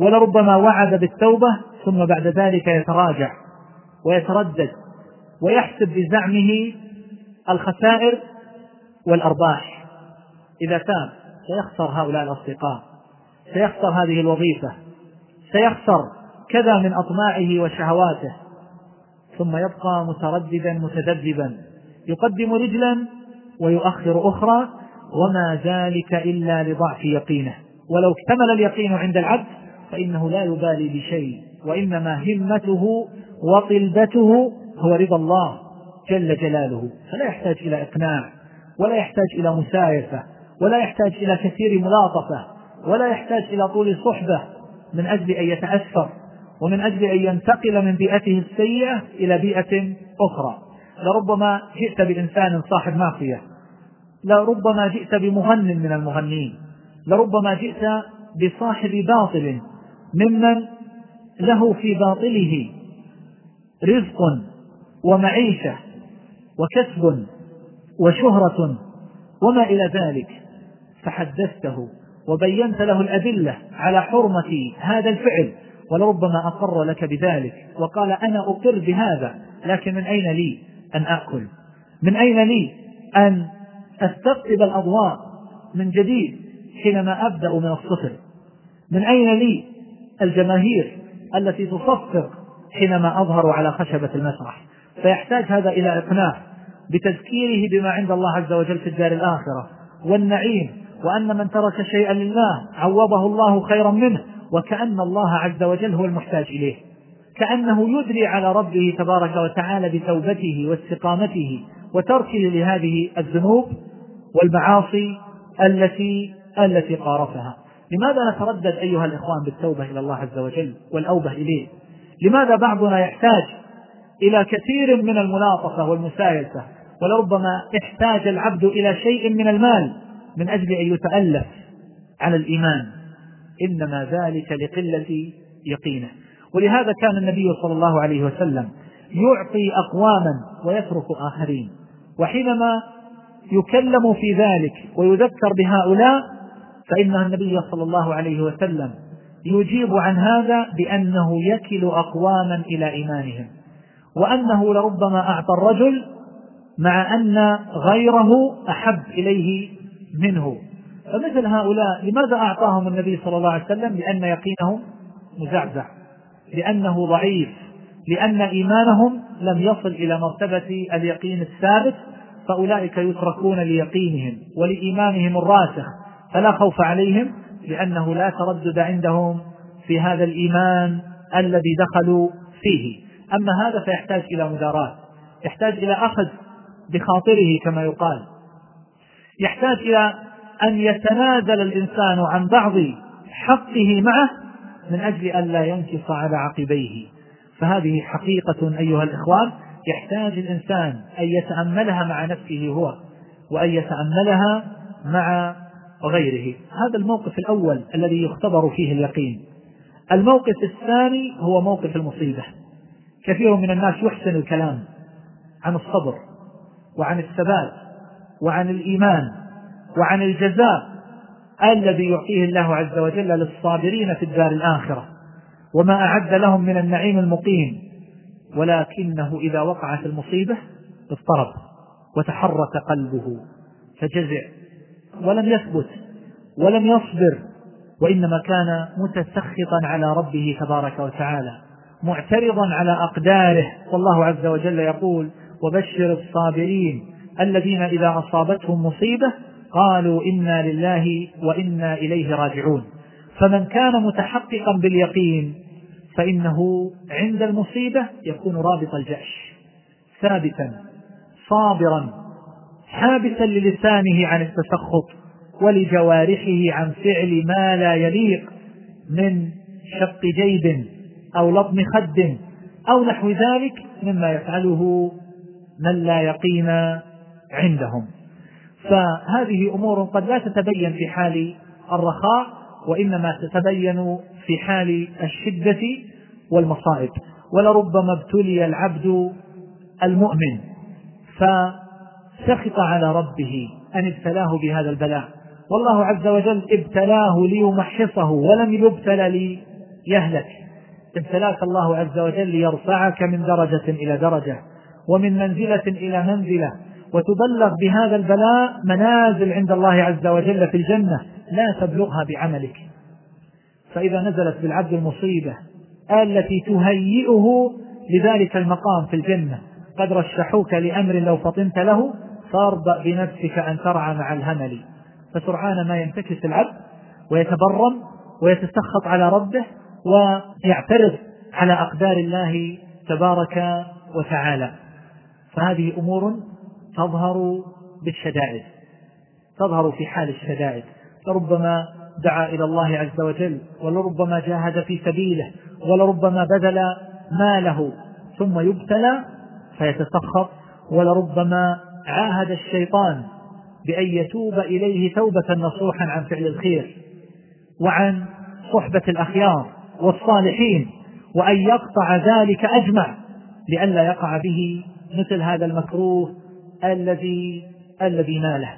ولربما وعد بالتوبة ثم بعد ذلك يتراجع ويتردد ويحسب بزعمه الخسائر والأرباح. إذا تاب سيخسر هؤلاء الأصدقاء سيخسر هذه الوظيفة سيخسر كذا من أطماعه وشهواته ثم يبقى مترددا متذبذبا يقدم رجلا ويؤخر أخرى وما ذلك إلا لضعف يقينه. ولو اكتمل اليقين عند العبد فإنه لا يبالي بشيء وإنما همته وطلبته هو رضا الله جل جلاله فلا يحتاج إلى إقناع. ولا يحتاج إلى مسايسة ولا يحتاج إلى كثير ملاطفة ولا يحتاج إلى طول صحبة من أجل أن يتأثر ومن أجل أن ينتقل من بيئته السيئة إلى بيئة أخرى. لربما جئت بإنسان صاحب معصية لربما جئت بمغن من المغنين لربما جئت بصاحب باطل ممن له في باطله رزق ومعيشة وكسب وشهرة وما إلى ذلك فحدثته وبينت له الأدلة على حرمة هذا الفعل ولربما أقر لك بذلك وقال أنا أقر بهذا لكن من أين لي أن آكل؟ من أين لي أن أستقطب الأضواء من جديد حينما أبدأ من الصفر؟ من أين لي الجماهير التي تصفق حينما أظهر على خشبة المسرح؟ فيحتاج هذا إلى إقناع بتذكيره بما عند الله عز وجل في الدار الآخرة والنعيم وأن من ترك شيئا لله عوضه الله خيرا منه وكأن الله عز وجل هو المحتاج إليه. كأنه يدري على ربه تبارك وتعالى بتوبته واستقامته وتركه لهذه الذنوب والمعاصي التي التي قارفها. لماذا نتردد أيها الإخوان بالتوبة إلى الله عز وجل والأوبة إليه؟ لماذا بعضنا يحتاج إلى كثير من الملاطفة والمسايسة ولربما احتاج العبد إلى شيء من المال من أجل أن يتألف على الإيمان. إنما ذلك لقلة يقينه. ولهذا كان النبي صلى الله عليه وسلم يعطي أقواما ويترك آخرين. وحينما يكلم في ذلك ويذكر بهؤلاء فإن النبي صلى الله عليه وسلم يجيب عن هذا بأنه يكل أقواما إلى إيمانهم. وأنه لربما أعطى الرجل مع أن غيره أحب إليه منه. فمثل هؤلاء لماذا أعطاهم النبي صلى الله عليه وسلم؟ لأن يقينهم مزعزع لأنه ضعيف لأن إيمانهم لم يصل إلى مرتبة اليقين الثابت فأولئك يتركون ليقينهم ولإيمانهم الراسخ فلا خوف عليهم لأنه لا تردد عندهم في هذا الإيمان الذي دخلوا فيه. أما هذا فيحتاج إلى مداراة يحتاج إلى أخذ بخاطره كما يقال. يحتاج إلى أن يتنازل الإنسان عن بعض حقه معه من أجل أن لا ينكص على عقبيه. فهذه حقيقة أيها الإخوان يحتاج الإنسان أن يتأملها مع نفسه هو وأن يتأملها مع غيره. هذا الموقف الأول الذي يختبر فيه اليقين. الموقف الثاني هو موقف المصيبة. كثير من الناس يحسن الكلام عن الصبر وعن الثبات وعن الإيمان وعن الجزاء الذي يعطيه الله عز وجل للصابرين في الدار الآخرة. وما أعد لهم من النعيم المقيم ولكنه إذا وقعت المصيبة اضطرب وتحرك قلبه فجزع ولم يثبت ولم يصبر وإنما كان متسخطا على ربه تبارك وتعالى. معترضا على أقداره. والله عز وجل يقول وبشر الصابرين الذين إذا أصابتهم مصيبة قالوا إنا لله وإنا إليه راجعون. فمن كان متحققا باليقين فإنه عند المصيبة يكون رابط الجأش. ثابتا صابرا حابسا للسانه عن التسخط ولجوارحه عن فعل ما لا يليق من شق جيب. أو لطم خد أو نحو ذلك مما يفعله من لا يقين عندهم. فهذه أمور قد لا تتبين في حال الرخاء وإنما تتبين في حال الشدة والمصائب. ولربما ابتلي العبد المؤمن فسخط على ربه أن ابتلاه بهذا البلاء. والله عز وجل ابتلاه ليمحصه ولم يبتلى ليهلك. ابتلاك الله عز وجل ليرفعك من درجة إلى درجة ومن منزلة إلى منزلة وتبلغ بهذا البلاء منازل عند الله عز وجل في الجنة لا تبلغها بعملك. فإذا نزلت بالعبد المصيبة التي تهيئه لذلك المقام في الجنة قد رشحوك لأمر لو فطنت له فارضأ بنفسك أن ترعى مع الهمل. فسرعان ما ينتكس العبد ويتبرم ويتسخط على ربه ويعترض على أقدار الله تبارك وتعالى. فهذه أمور تظهر بالشدائد تظهر في حال الشدائد. فربما دعا إلى الله عز وجل ولربما جاهد في سبيله ولربما بذل ماله ثم يبتلى فيتسخط ولربما عاهد الشيطان بأن يتوب إليه توبة نصوحا عن فعل الخير. وعن صحبة الأخيار والصالحين وأن يقطع ذلك أجمع لئلا يقع به مثل هذا المكروه الذي الذي ناله.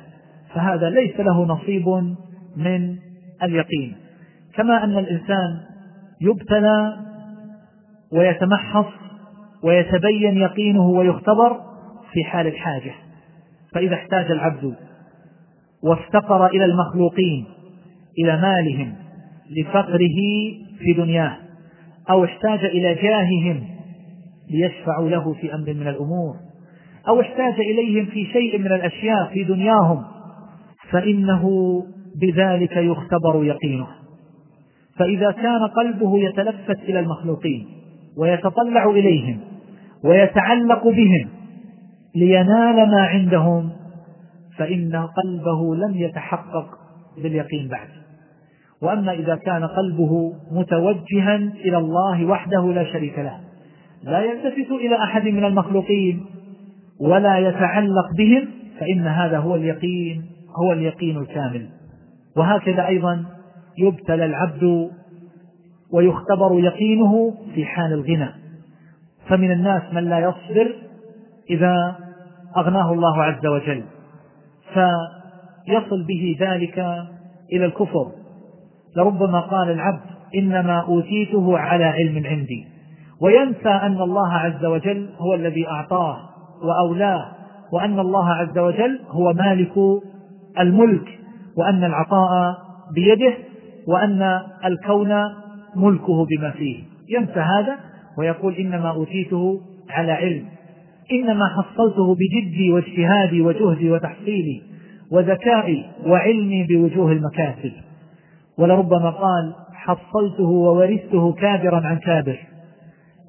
فهذا ليس له نصيب من اليقين. كما أن الإنسان يبتلى ويتمحص ويتبين يقينه ويختبر في حال الحاجة. فإذا احتاج العبد وافتقر إلى المخلوقين إلى مالهم لفقره في دنياه أو احتاج إلى جاههم ليشفعوا له في أمر من الأمور أو احتاج إليهم في شيء من الأشياء في دنياهم فإنه بذلك يختبر يقينه. فإذا كان قلبه يتلفت إلى المخلوقين ويتطلع إليهم ويتعلق بهم لينال ما عندهم فإن قلبه لم يتحقق باليقين بعد. وأما إذا كان قلبه متوجها إلى الله وحده لا شريك له لا يلتفت إلى أحد من المخلوقين ولا يتعلق بهم فإن هذا هو اليقين هو اليقين الكامل. وهكذا أيضا يبتلى العبد ويختبر يقينه في حال الغنى. فمن الناس من لا يصبر إذا أغناه الله عز وجل فيصل به ذلك إلى الكفر. لربما قال العبد إنما أوتيته على علم عندي. وينسى أن الله عز وجل هو الذي أعطاه وأولاه وأن الله عز وجل هو مالك الملك وأن العطاء بيده وأن الكون ملكه بما فيه. ينسى هذا ويقول إنما أوتيته على علم. إنما حصلته بجدي واجتهادي وجهدي وتحصيلي وذكائي وعلمي بوجوه المكاسب. ولربما قال حصلته وورثته كابرا عن كابر.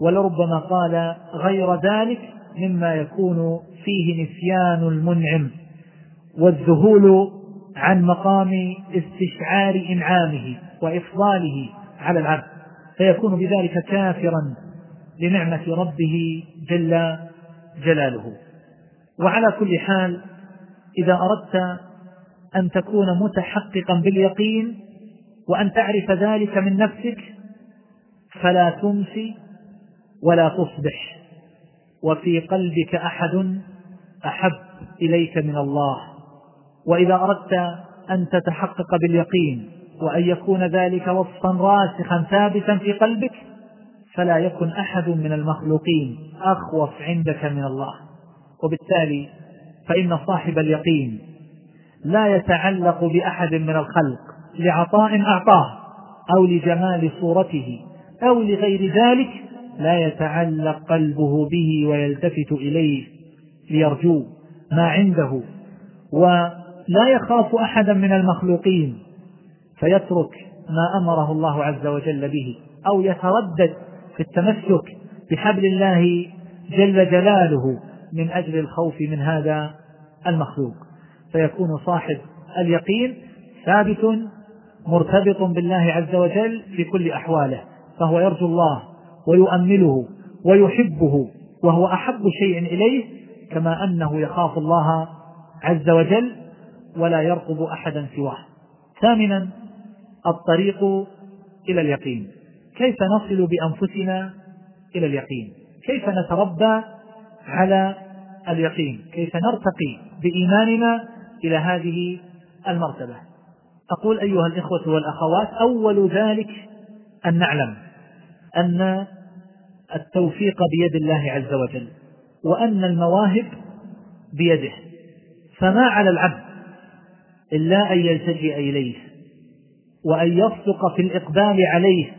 ولربما قال غير ذلك مما يكون فيه نسيان المنعم والذهول عن مقام استشعار إنعامه وإفضاله على العبد. فيكون بذلك كافرا لنعمة ربه جل جلاله. وعلى كل حال إذا أردت أن تكون متحققا باليقين وأن تعرف ذلك من نفسك فلا تمسي ولا تصبح. وفي قلبك أحد أحب إليك من الله. وإذا أردت أن تتحقق باليقين وأن يكون ذلك وصفا راسخا ثابتا في قلبك فلا يكن أحد من المخلوقين أخوف عندك من الله. وبالتالي فإن صاحب اليقين لا يتعلق بأحد من الخلق. لعطاء أعطاه أو لجمال صورته أو لغير ذلك لا يتعلق قلبه به ويلتفت إليه ليرجو ما عنده. ولا يخاف أحدا من المخلوقين فيترك ما أمره الله عز وجل به أو يتردد في التمسك بحبل الله جل جلاله من أجل الخوف من هذا المخلوق. فيكون صاحب اليقين ثابت مرتبط بالله عز وجل في كل أحواله فهو يرجو الله ويؤمله ويحبه وهو أحب شيء إليه كما أنه يخاف الله عز وجل ولا يرقب أحدا سواه. ثامنا الطريق إلى اليقين. كيف نصل بأنفسنا إلى اليقين؟ كيف نتربى على اليقين؟ كيف نرتقي بإيماننا إلى هذه المرتبة؟ أقول أيها الإخوة والأخوات أول ذلك أن نعلم أن التوفيق بيد الله عز وجل وأن المواهب بيده. فما على العبد إلا أن يلتجئ إليه وأن يصدق في الإقبال عليه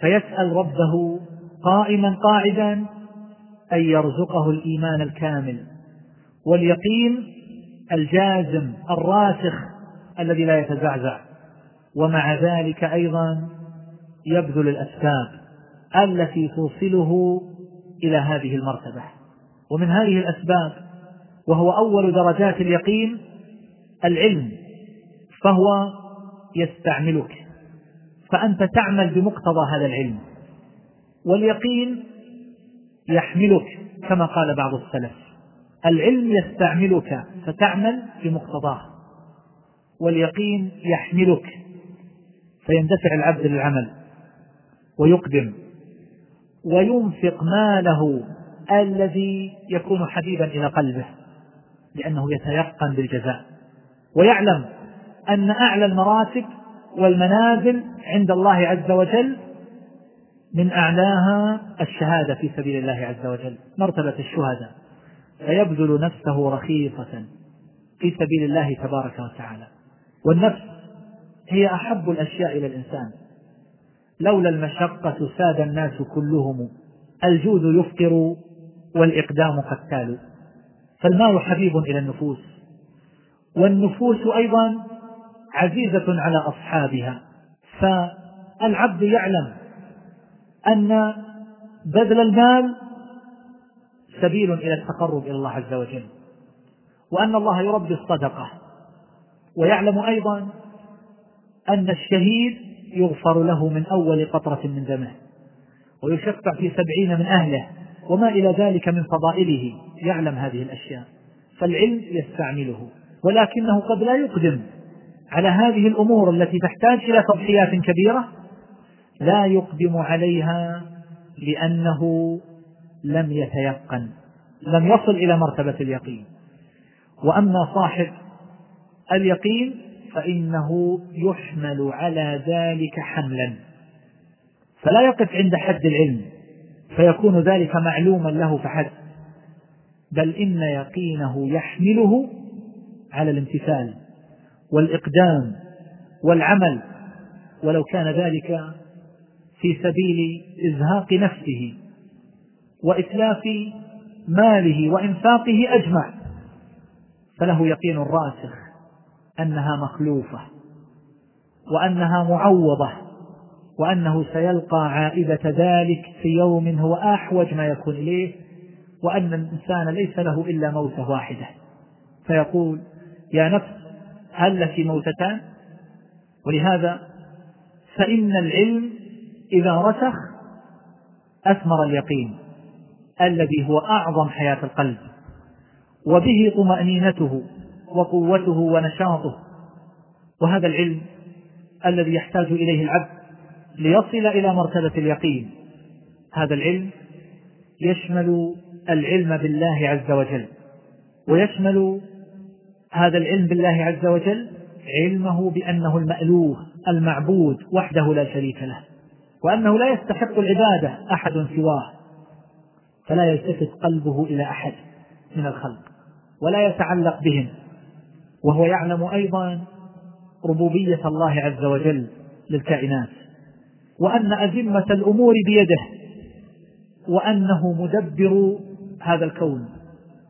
فيسأل ربه قائما قاعدا أن يرزقه الإيمان الكامل واليقين الجازم الراسخ الذي لا يتزعزع. ومع ذلك أيضا يبذل الأسباب التي توصله إلى هذه المرتبة. ومن هذه الأسباب وهو أول درجات اليقين العلم فهو يستعملك. فأنت تعمل بمقتضى هذا العلم. واليقين يحملك كما قال بعض السلف. العلم يستعملك فتعمل بمقتضاه. واليقين يحملك فيندفع العبد للعمل ويقدم وينفق ماله الذي يكون حبيبا إلى قلبه لأنه يتيقن بالجزاء. ويعلم أن أعلى المراتب والمنازل عند الله عز وجل من أعلاها الشهادة في سبيل الله عز وجل. مرتبة الشهداء. فيبذل نفسه رخيصة في سبيل الله تبارك وتعالى. والنفس هي أحب الأشياء إلى الإنسان. لولا المشقة ساد الناس كلهم الجود يفقر والإقدام قتال فالمال حبيب إلى النفوس والنفوس أيضا عزيزة على أصحابها. فالعبد يعلم أن بذل المال سبيل إلى التقرب إلى الله عز وجل وأن الله يربي الصدقة. ويعلم أيضا أن الشهيد يغفر له من أول قطرة من دمه ويشفع في سبعين من أهله وما إلى ذلك من فضائله. يعلم هذه الأشياء فالعلم يستعمله ولكنه قد لا يقدم على هذه الأمور التي تحتاج إلى تضحيات كبيرة لا يقدم عليها لأنه لم يتيقن لم يصل إلى مرتبة اليقين. وأما صاحب اليقين فإنه يحمل على ذلك حملا. فلا يقف عند حد العلم فيكون ذلك معلوما له فحسب بل إن يقينه يحمله على الامتثال والإقدام والعمل. ولو كان ذلك في سبيل إزهاق نفسه وإتلاف ماله وإنفاقه أجمع فله يقين راسخ. أنها مخلوفة وأنها معوضة وأنه سيلقى عائدة ذلك في يوم هو أحوج ما يكون إليه وأن الإنسان ليس له إلا موتة واحدة. فيقول يا نفس هل لك موتتان؟ ولهذا فإن العلم إذا رسخ أثمر اليقين الذي هو أعظم حياة القلب وبه طمأنينته وقوته ونشاطه. وهذا العلم الذي يحتاج إليه العبد ليصل إلى مرتبة اليقين. هذا العلم يشمل العلم بالله عز وجل. ويشمل هذا العلم بالله عز وجل علمه بأنه المألوه المعبود وحده لا شريك له. وأنه لا يستحق العبادة أحد سواه. فلا يلتفت قلبه إلى أحد من الخلق. ولا يتعلق بهم. وهو يعلم أيضا ربوبية الله عز وجل للكائنات وأن أزمة الأمور بيده وأنه مدبر هذا الكون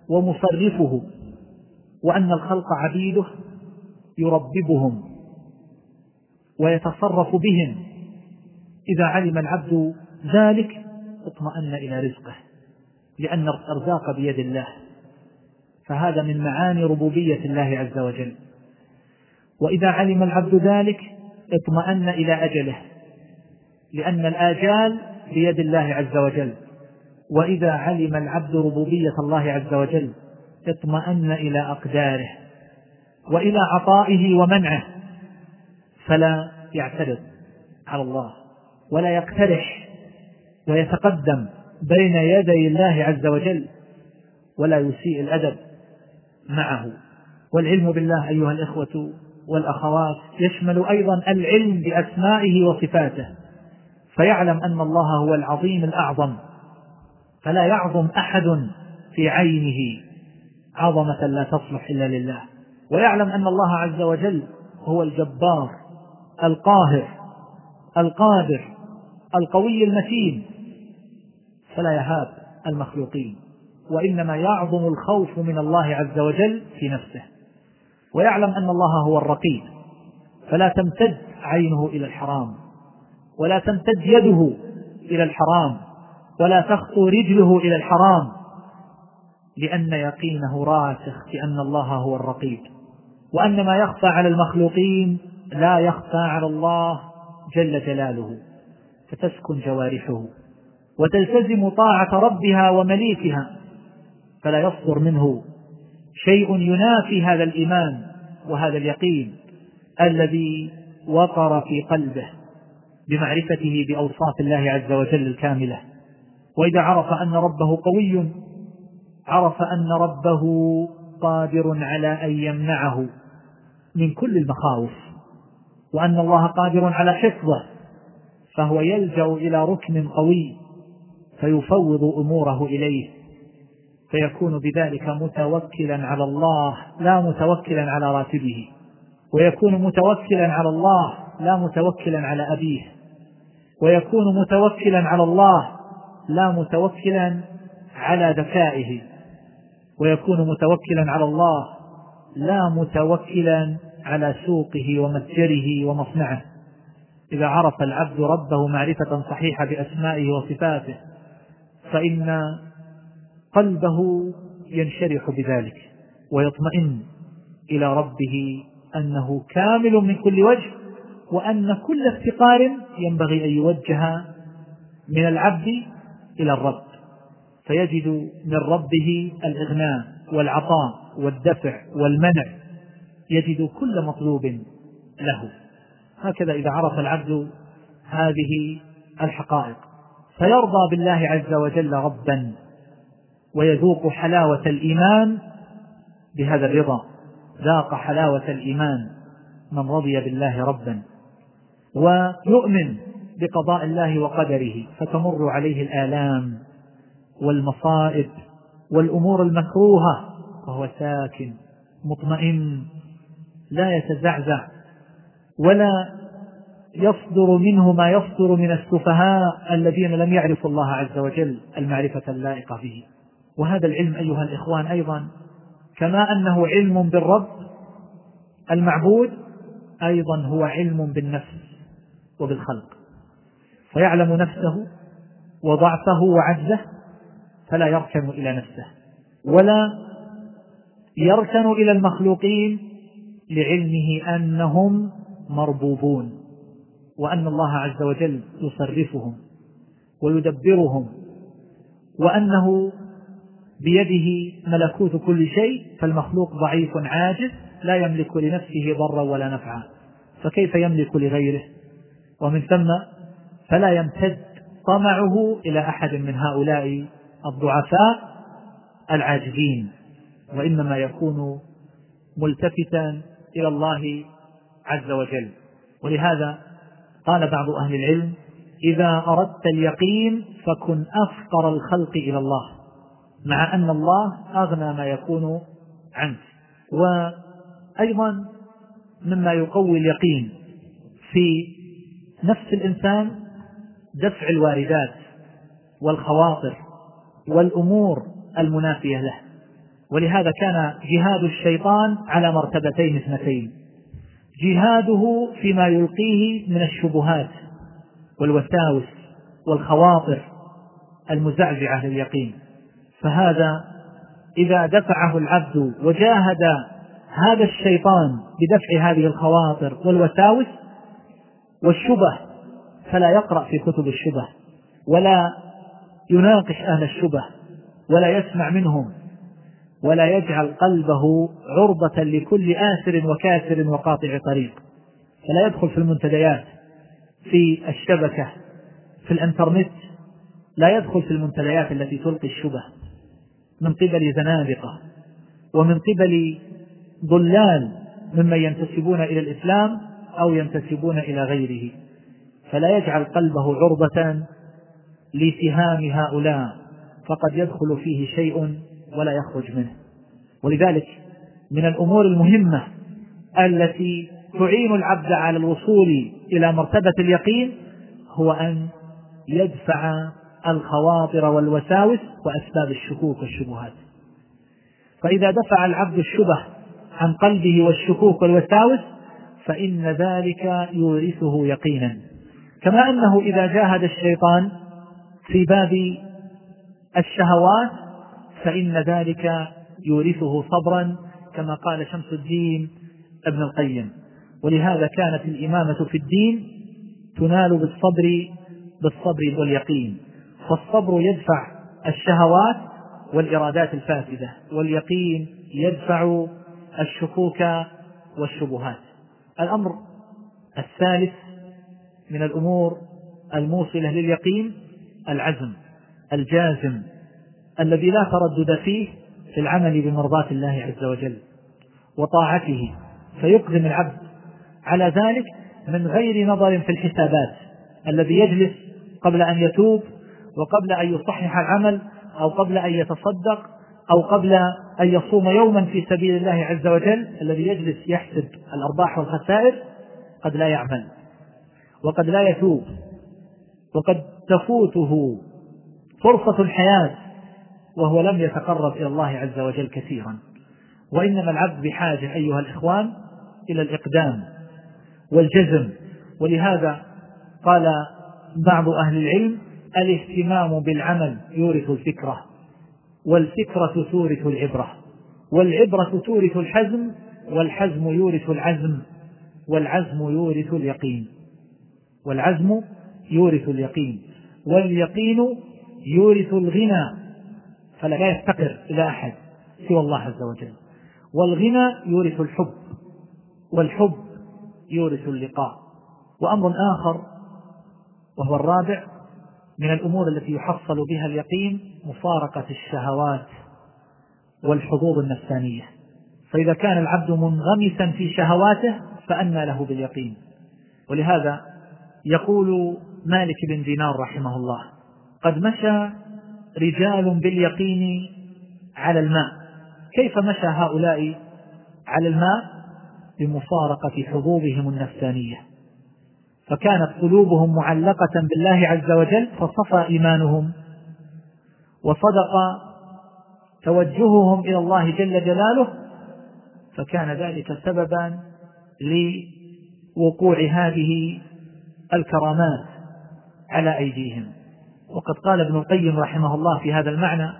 ومصرفه وأن الخلق عبيده يرببهم ويتصرف بهم. إذا علم العبد ذلك اطمأن إلى رزقه لأن الأرزاق بيد الله. فهذا من معاني ربوبية الله عز وجل. وإذا علم العبد ذلك اطمأن إلى أجله لأن الآجال بيد الله عز وجل. وإذا علم العبد ربوبية الله عز وجل اطمأن إلى أقداره وإلى عطائه ومنعه. فلا يعترض على الله ولا يقترح ويتقدم بين يدي الله عز وجل ولا يسيء الأدب. معه. والعلم بالله أيها الإخوة والأخوات يشمل أيضا العلم بأسمائه وصفاته فيعلم أن الله هو العظيم الأعظم فلا يعظم أحد في عينه عظمة لا تصلح إلا لله ويعلم أن الله عز وجل هو الجبار القاهر القادر القوي المتين فلا يهاب المخلوقين. وإنما يعظم الخوف من الله عز وجل في نفسه. ويعلم أن الله هو الرقيب. فلا تمتد عينه إلى الحرام. ولا تمتد يده إلى الحرام. ولا تخطو رجله إلى الحرام. لأن يقينه راسخ بأن الله هو الرقيب. وأن ما يخفى على المخلوقين لا يخفى على الله جل جلاله. فتسكن جوارحه. وتلتزم طاعة ربها ومليكها. فلا يصدر منه شيء ينافي هذا الإيمان وهذا اليقين الذي وقر في قلبه بمعرفته بأوصاف الله عز وجل الكاملة. وإذا عرف أن ربه قوي عرف أن ربه قادر على أن يمنعه من كل المخاوف وأن الله قادر على حفظه فهو يلجأ إلى ركن قوي فيفوض أموره إليه. فيكون بذلك متوكلا على الله لا متوكلا على راتبه. ويكون متوكلا على الله لا متوكلا على أبيه. ويكون متوكلا على الله لا متوكلا على ذكائه. ويكون متوكلا على الله لا متوكلا على سوقه ومتجره ومصنعه. إذا عرف العبد ربه معرفة صحيحة بأسمائه وصفاته فإن قلبه ينشرح بذلك ويطمئن إلى ربه أنه كامل من كل وجه وأن كل افتقار ينبغي أن يوجه من العبد إلى الرب فيجد من ربه الإغناء والعطاء والدفع والمنع يجد كل مطلوب له. هكذا إذا عرف العبد هذه الحقائق فيرضى بالله عز وجل ربا ويذوق حلاوة الإيمان بهذا الرضا. ذاق حلاوة الإيمان من رضي بالله ربا. ويؤمن بقضاء الله وقدره فتمر عليه الآلام والمصائب والأمور المكروهة وهو ساكن مطمئن لا يتزعزع ولا يصدر منه ما يصدر من السفهاء الذين لم يعرفوا الله عز وجل المعرفة اللائقة به. وهذا العلم أيها الإخوان أيضا كما أنه علم بالرب المعبود أيضا هو علم بالنفس وبالخلق. فيعلم نفسه وضعفه وعجزه فلا يركن إلى نفسه ولا يركن إلى المخلوقين لعلمه أنهم مربوبون وأن الله عز وجل يصرفهم ويدبرهم وأنه بيده ملكوت كل شيء فالمخلوق ضعيف عاجز لا يملك لنفسه ضرا ولا نفعا. فكيف يملك لغيره؟ ومن ثم فلا يمتد طمعه إلى أحد من هؤلاء الضعفاء العاجزين وإنما يكون ملتفتا إلى الله عز وجل. ولهذا قال بعض أهل العلم إذا أردت اليقين فكن أفقر الخلق إلى الله. مع أن الله أغنى ما يكون عنك وأيضا مما يقوي اليقين في نفس الإنسان دفع الواردات والخواطر والأمور المنافية له. ولهذا كان جهاد الشيطان على مرتبتين اثنتين. جهاده فيما يلقيه من الشبهات والوساوس والخواطر المزعزعة لليقين. فهذا إذا دفعه العبد وجاهد هذا الشيطان بدفع هذه الخواطر والوساوس والشبه فلا يقرأ في كتب الشبه ولا يناقش أهل الشبه ولا يسمع منهم ولا يجعل قلبه عرضة لكل آسر وكاسر وقاطع طريق فلا يدخل في المنتديات في الشبكة في الإنترنت لا يدخل في المنتديات التي تلقي الشبه. من قبل زنادقة ومن قبل ضلال ممن ينتسبون إلى الإسلام أو ينتسبون إلى غيره. فلا يجعل قلبه عرضة لسهام هؤلاء فقد يدخل فيه شيء ولا يخرج منه. ولذلك من الأمور المهمة التي تعين العبد على الوصول إلى مرتبة اليقين هو أن يدفع الخواطر والوساوس وأسباب الشكوك والشبهات. فإذا دفع العبد الشبه عن قلبه والشكوك والوساوس فإن ذلك يورثه يقينا. كما أنه إذا جاهد الشيطان في باب الشهوات فإن ذلك يورثه صبرا كما قال شمس الدين ابن القيم. ولهذا كانت الإمامة في الدين تنال بالصبر بالصبر واليقين. فالصبر يدفع الشهوات والإرادات الفاسدة واليقين يدفع الشكوك والشبهات. الأمر الثالث من الأمور الموصلة لليقين العزم الجازم الذي لا تردد فيه في العمل بمرضاة الله عز وجل وطاعته. فيقدم العبد على ذلك من غير نظر في الحسابات الذي يجلس قبل أن يتوب وقبل أن يصحح العمل أو قبل أن يتصدق أو قبل أن يصوم يوما في سبيل الله عز وجل الذي يجلس يحسب الأرباح والخسائر قد لا يعمل وقد لا يتوب وقد تفوته فرصة الحياة وهو لم يتقرب إلى الله عز وجل كثيرا. وإنما العبد بحاجة أيها الإخوان إلى الإقدام والجزم. ولهذا قال بعض أهل العلم الاهتمام بالعمل يورث الفكرة والفكرة تورث العبرة والعبرة تورث الحزم والحزم يورث العزم والعزم يورث اليقين والعزم يورث اليقين واليقين يورث الغنى فلا يفتقر إلى أحد سوى الله عز وجل. والغنى يورث الحب والحب يورث اللقاء. وأمر آخر وهو الرابع من الأمور التي يحصل بها اليقين مفارقة الشهوات والحظوظ النفسانية. فإذا كان العبد منغمسا في شهواته فأنى له باليقين. ولهذا يقول مالك بن دينار رحمه الله قد مشى رجال باليقين على الماء. كيف مشى هؤلاء على الماء؟ بمفارقة حظوظهم النفسانية. فكانت قلوبهم معلقة بالله عز وجل فصفى إيمانهم وصدق توجههم إلى الله جل جلاله فكان ذلك سببا لوقوع هذه الكرامات على أيديهم. وقد قال ابن القيم رحمه الله في هذا المعنى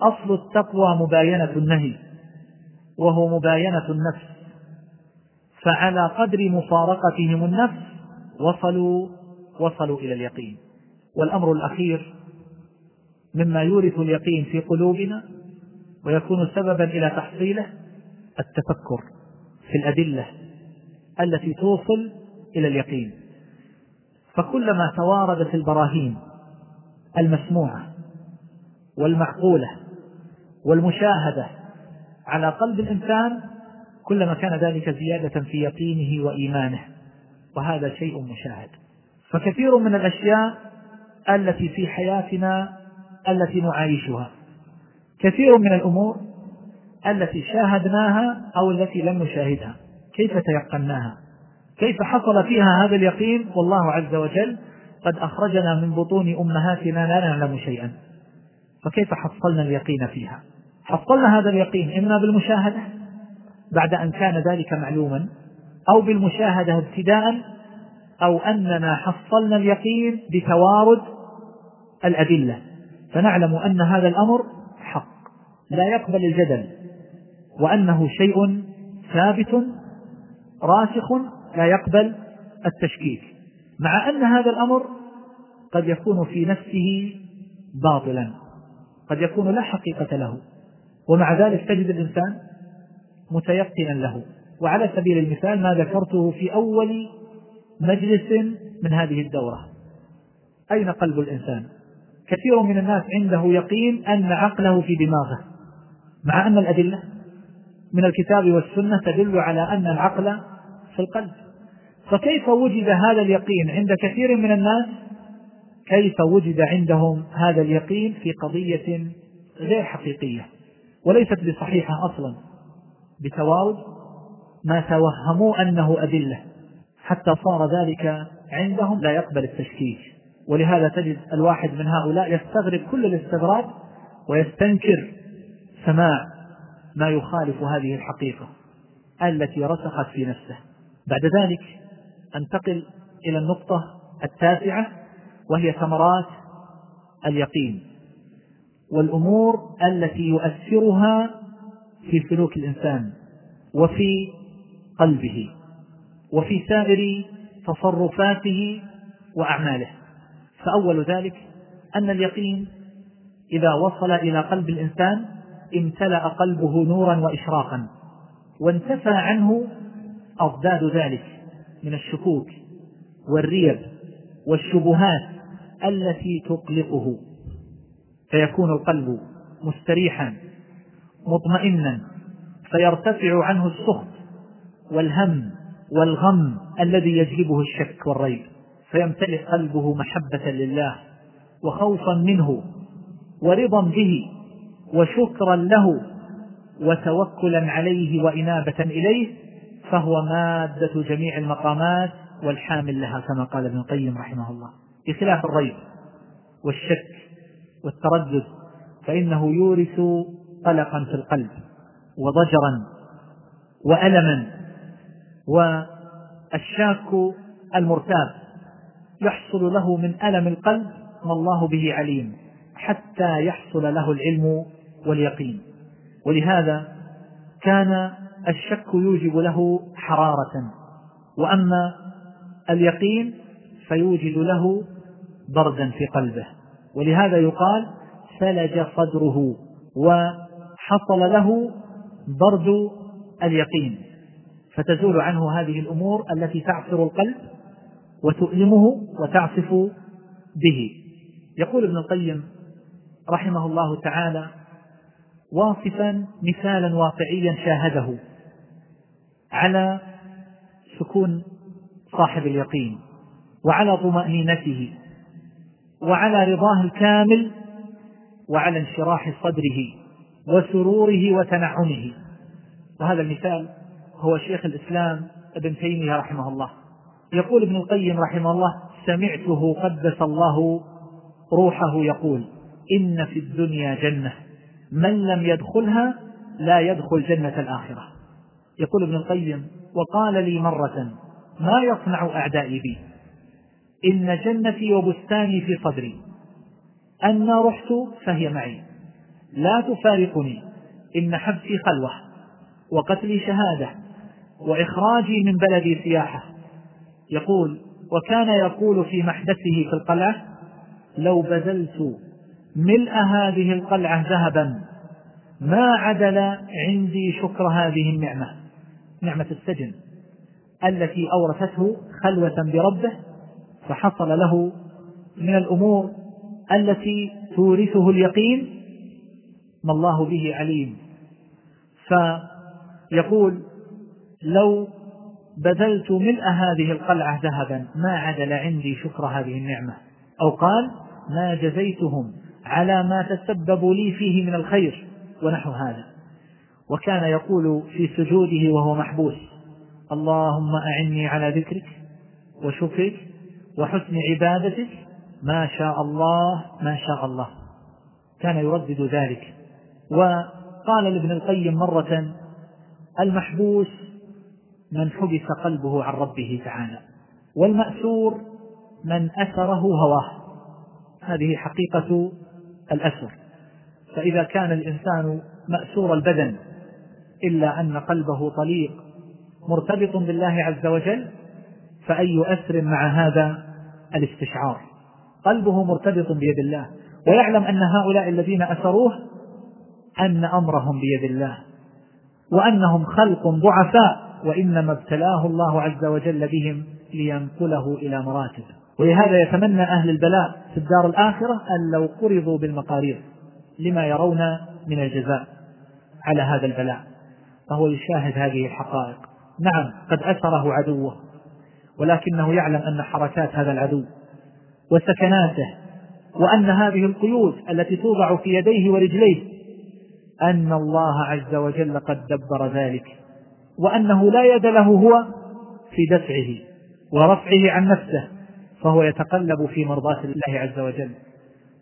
أصل التقوى مباينة النهي وهو مباينة النفس فعلى قدر مفارقتهم النفس وصلوا وصلوا إلى اليقين. والأمر الأخير مما يورث اليقين في قلوبنا ويكون سببا إلى تحصيله التفكر في الأدلة التي توصل إلى اليقين. فكلما تواردت البراهين المسموعة والمعقولة والمشاهدة على قلب الإنسان كلما كان ذلك زيادة في يقينه وإيمانه. وهذا شيء مشاهد. فكثير من الأشياء التي في حياتنا التي نعايشها. كثير من الأمور التي شاهدناها أو التي لم نشاهدها. كيف تيقناها؟ كيف حصل فيها هذا اليقين؟ والله عز وجل قد أخرجنا من بطون أمهاتنا لا نعلم شيئا. فكيف حصلنا اليقين فيها؟ حصلنا هذا اليقين إما بالمشاهدة بعد أن كان ذلك معلوما أو بالمشاهدة ابتداء أو أننا حصلنا اليقين بتوارد الأدلة. فنعلم أن هذا الأمر حق لا يقبل الجدل وأنه شيء ثابت راسخ لا يقبل التشكيك. مع أن هذا الأمر قد يكون في نفسه باطلا قد يكون لا حقيقة له ومع ذلك تجد الإنسان متيقنا له. وعلى سبيل المثال ما ذكرته في أول مجلس من هذه الدورة. أين قلب الإنسان؟ كثير من الناس عنده يقين أن عقله في دماغه مع أن الأدلة من الكتاب والسنة تدل على أن العقل في القلب. فكيف وجد هذا اليقين؟ عند كثير من الناس كيف وجد عندهم هذا اليقين في قضية غير حقيقية وليست بصحيحة أصلا بتوارد ما توهموا أنه أدلة. حتى صار ذلك عندهم لا يقبل التشكيك. ولهذا تجد الواحد من هؤلاء يستغرب كل الاستغراب ويستنكر سماع ما يخالف هذه الحقيقة التي رسخت في نفسه. بعد ذلك أنتقل إلى النقطة التاسعة وهي ثمرات اليقين والأمور التي يؤثرها في سلوك الإنسان وفي قلبه وفي سائر تصرفاته وأعماله. فأول ذلك أن اليقين إذا وصل إلى قلب الإنسان امتلأ قلبه نورا وإشراقا وانتفى عنه أضداد ذلك من الشكوك والريب والشبهات التي تقلقه. فيكون القلب مستريحا مطمئنا فيرتفع عنه السخط والهم والغم الذي يجلبه الشك والريب فيمتلئ قلبه محبة لله وخوفا منه ورضا به وشكرا له وتوكلا عليه وإنابة إليه فهو مادة جميع المقامات والحامل لها كما قال ابن القيم رحمه الله. بخلاف الريب والشك والتردد فإنه يورث قلقا في القلب وضجرا وألما والشاك المرتاب يحصل له من ألم القلب ما الله به عليم حتى يحصل له العلم واليقين. ولهذا كان الشك يوجب له حرارة وأما اليقين فيوجد له بردا في قلبه. ولهذا يقال ثلج صدره وحصل له برد اليقين. فتزول عنه هذه الأمور التي تعصر القلب وتؤلمه وتعصف به. يقول ابن القيم رحمه الله تعالى واصفا مثالا واقعيا شاهده على سكون صاحب اليقين وعلى طمأنينته وعلى رضاه الكامل وعلى انشراح صدره وسروره وتنعمه. وهذا المثال هو شيخ الإسلام ابن تيمية رحمه الله. يقول ابن القيم رحمه الله سمعته قدس الله روحه يقول إن في الدنيا جنة. من لم يدخلها لا يدخل جنة الآخرة. يقول ابن القيم وقال لي مرة ما يصنع أعدائي بي؟ إن جنتي وبستاني في صدري. أنا رحت فهي معي. لا تفارقني. إن حبسي خلوة. وقتلي شهادة. وإخراجي من بلدي سياحة. يقول وكان يقول في محدثه في القلعة لو بذلت ملء هذه القلعة ذهبا ما عدل عندي شكر هذه النعمة. نعمة السجن التي أورثته خلوة بربه فحصل له من الأمور التي تورثه اليقين ما الله به عليم. فيقول لو بذلت ملء هذه القلعة ذهبا ما عدل عندي شكر هذه النعمة. أو قال ما جزيتهم على ما تسببوا لي فيه من الخير ونحو هذا. وكان يقول في سجوده وهو محبوس اللهم أعني على ذكرك وشكرك وحسن عبادتك ما شاء الله ما شاء الله. كان يردد ذلك. وقال لابن القيم مرة المحبوس من حبس قلبه عن ربه تعالى والمأسور من أثره هواه. هذه حقيقة الأسر فإذا كان الإنسان مأسور البدن إلا أن قلبه طليق مرتبط بالله عز وجل فأي أسر مع هذا الاستشعار؟ قلبه مرتبط بيد الله. ويعلم أن هؤلاء الذين أسروه أن أمرهم بيد الله وأنهم خلق ضعفاء. وإنما ابتلاه الله عز وجل بهم لينقله إلى مراتب. ولهذا يتمنى أهل البلاء في الدار الآخرة أن لو قرضوا بالمقارير لما يرون من الجزاء على هذا البلاء. فهو يشاهد هذه الحقائق. نعم قد أسره عدوه ولكنه يعلم أن حركات هذا العدو وسكناته وأن هذه القيود التي توضع في يديه ورجليه أن الله عز وجل قد دبر ذلك. وأنه لا يد له هو في دفعه ورفعه عن نفسه فهو يتقلب في مرضاة الله عز وجل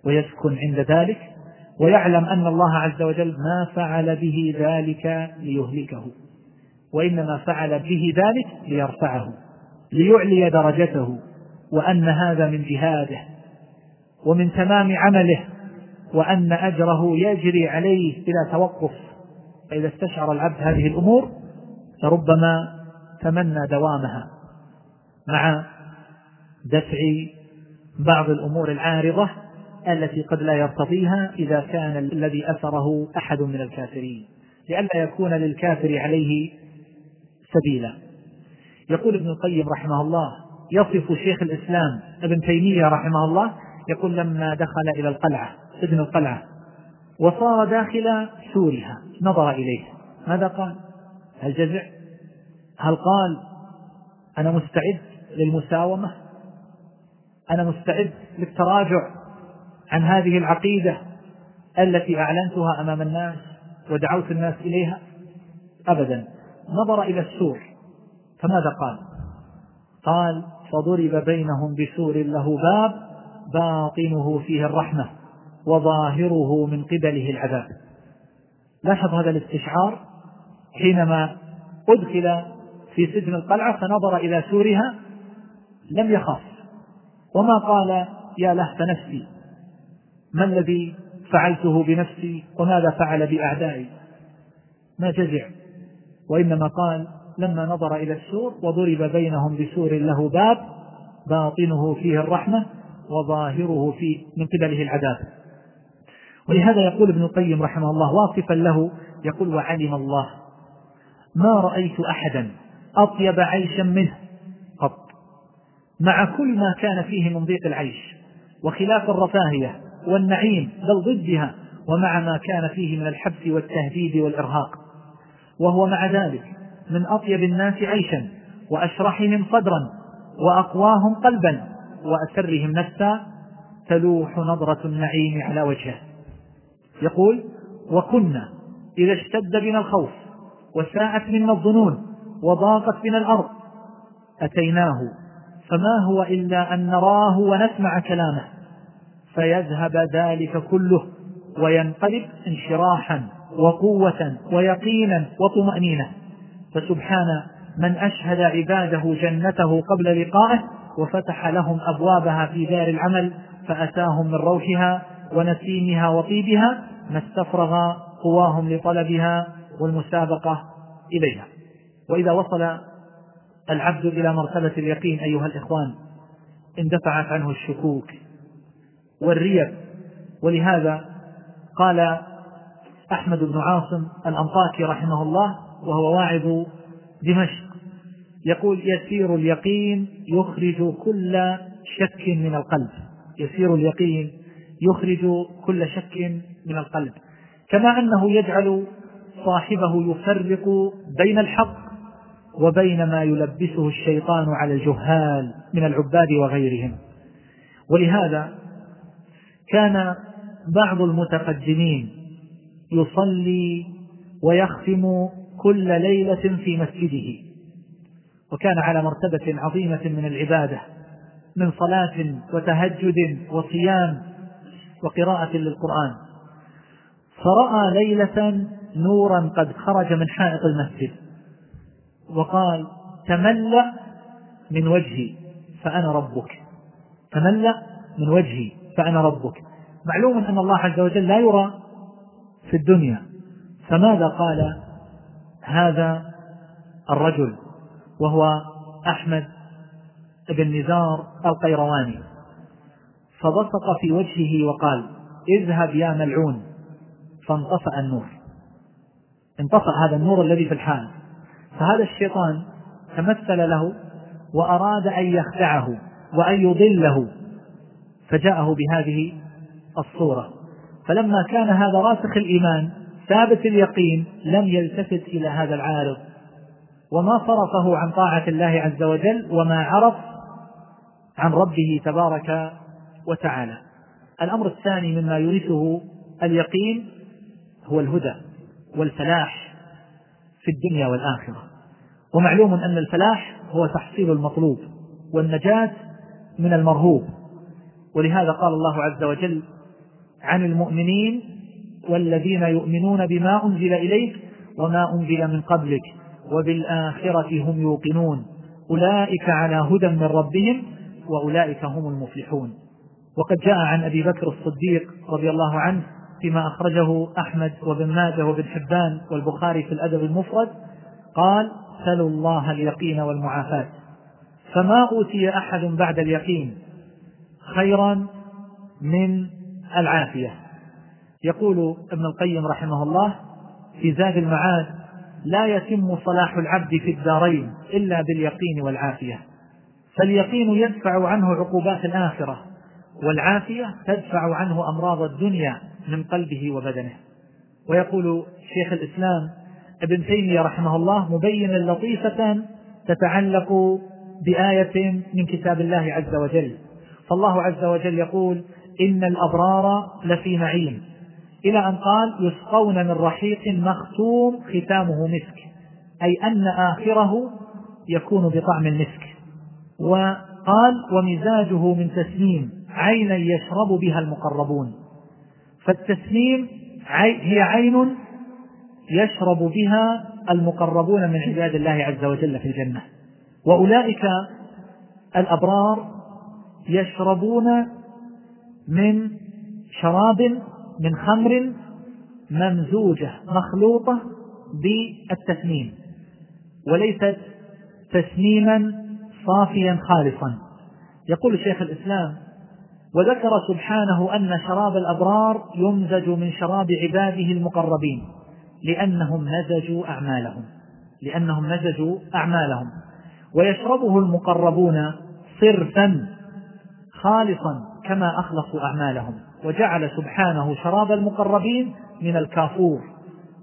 ويسكن عند ذلك ويعلم أن الله عز وجل ما فعل به ذلك ليهلكه وإنما فعل به ذلك ليرفعه ليعلي درجته وأن هذا من جهاده ومن تمام عمله وأن أجره يجري عليه بلا توقف فإذا استشعر العبد هذه الأمور فربما تمنى دوامها مع دفع بعض الأمور العارضة التي قد لا يرتضيها إذا كان الذي أثره أحد من الكافرين لئلا يكون للكافر عليه سبيلا. يقول ابن القيم رحمه الله يصف شيخ الإسلام ابن تيمية رحمه الله يقول لما دخل إلى القلعة سجن القلعة وصار داخل سورها نظر إليه ماذا قال؟ هل جزع هل قال أنا مستعد للمساومة؟ أنا مستعد للتراجع عن هذه العقيدة التي أعلنتها أمام الناس ودعوت الناس إليها؟ أبدا. نظر إلى السور فماذا قال؟ قال فضرب بينهم بسور له باب باطنه فيه الرحمة وظاهره من قبله العذاب. لاحظ هذا الاستشعار؟ حينما أدخل في سجن القلعة فنظر إلى سورها لم يخف وما قال يا لهف نفسي ما الذي فعلته بنفسي وماذا فعل بأعدائي؟ ما جزع. وإنما قال لما نظر إلى السور وضرب بينهم بسور له باب باطنه فيه الرحمة وظاهره في من قبله العذاب. ولهذا يقول ابن القيم رحمه الله واصفا له. يقول وعلم الله. ما رأيت أحدا أطيب عيشا منه قط. مع كل ما كان فيه من ضيق العيش وخلاف الرفاهية والنعيم بل ضدها ومع ما كان فيه من الحبس والتهديد والإرهاق. وهو مع ذلك من أطيب الناس عيشا وأشرحهم صدرا وأقواهم قلبا وأسرهم نفسا. تلوح نظرة النعيم على وجهه. يقول وكنا إذا اشتد بنا الخوف وساءت منا الظنون وضاقت بنا الأرض. أتيناه فما هو إلا أن نراه ونسمع كلامه. فيذهب ذلك كله وينقلب انشراحا وقوة ويقينا وطمأنينة. فسبحان من أشهد عباده جنته قبل لقائه وفتح لهم أبوابها في دار العمل فأتاهم من روحها ونسيمها وطيبها ما استفرغ قواهم لطلبها والمسابقة إليها. وإذا وصل العبد إلى مرتبة اليقين أيها الإخوان اندفعت عنه الشكوك والريب. ولهذا قال أحمد بن عاصم الأنطاكي رحمه الله وهو واعظ دمشق يقول يسير اليقين يخرج كل شك من القلب. يسير اليقين يخرج كل شك من القلب. كما أنه يجعل صاحبه يفرق بين الحق وبين ما يلبسه الشيطان على الجهال من العباد وغيرهم. ولهذا كان بعض المتقدمين يصلي ويختم كل ليلة في مسجده وكان على مرتبة عظيمة من العبادة من صلاة وتهجد وصيام وقراءة للقرآن. فرأى ليلة نورا قد خرج من حائط المسجد. وقال تملأ من وجهي فأنا ربك. تملأ من وجهي فأنا ربك. معلوم أن الله عز وجل لا يرى في الدنيا. فماذا قال هذا الرجل وهو أحمد بن نزار القيرواني؟ فبصق في وجهه وقال اذهب يا ملعون فانطفأ النور. انطفأ هذا النور الذي في الحال فهذا الشيطان تمثل له وأراد أن يخدعه وأن يضله فجاءه بهذه الصورة. فلما كان هذا راسخ الإيمان ثابت اليقين لم يلتفت إلى هذا العارض. وما صرفه عن طاعة الله عز وجل وما عرف عن ربه تبارك وتعالى. الأمر الثاني مما يورثه اليقين هو الهدى. والفلاح في الدنيا والآخرة. ومعلوم أن الفلاح هو تحصيل المطلوب والنجاة من المرهوب. ولهذا قال الله عز وجل عن المؤمنين والذين يؤمنون بما أنزل إليك وما أنزل من قبلك وبالآخرة هم يوقنون. أولئك على هدى من ربهم وأولئك هم المفلحون. وقد جاء عن أبي بكر الصديق رضي الله عنه فيما أخرجه أحمد وابن ماجه وابن حبان والبخاري في الأدب المفرد قال سلوا الله اليقين والمعافاة. فما أوتي أحد بعد اليقين خيرا من العافية. يقول ابن القيم رحمه الله في زاد المعاد لا يتم صلاح العبد في الدارين إلا باليقين والعافية. فاليقين يدفع عنه عقوبات الآخرة والعافية تدفع عنه أمراض الدنيا من قلبه وبدنه. ويقول شيخ الإسلام ابن تيمية رحمه الله مبينا لطيفة تتعلق بآية من كتاب الله عز وجل. فالله عز وجل يقول إن الأبرار لفي نعيم. إلى أن قال يسقون من رحيق مختوم ختامه مسك. أي أن آخره يكون بطعم المسك. وقال ومزاجه من تسنيم. عينا يشرب بها المقربون. فالتسنيم هي عين يشرب بها المقربون من عباد الله عز وجل في الجنة. وأولئك الأبرار يشربون من شراب من خمر ممزوجة مخلوطة بالتسنيم وليست تسنيما صافيا خالصا. يقول شيخ الإسلام وذكر سبحانه أن شراب الأبرار يمزج من شراب عباده المقربين لأنهم مزجوا أعمالهم لأنهم مزجوا أعمالهم. ويشربه المقربون صرفا خالصا كما أخلصوا أعمالهم. وجعل سبحانه شراب المقربين من الكافور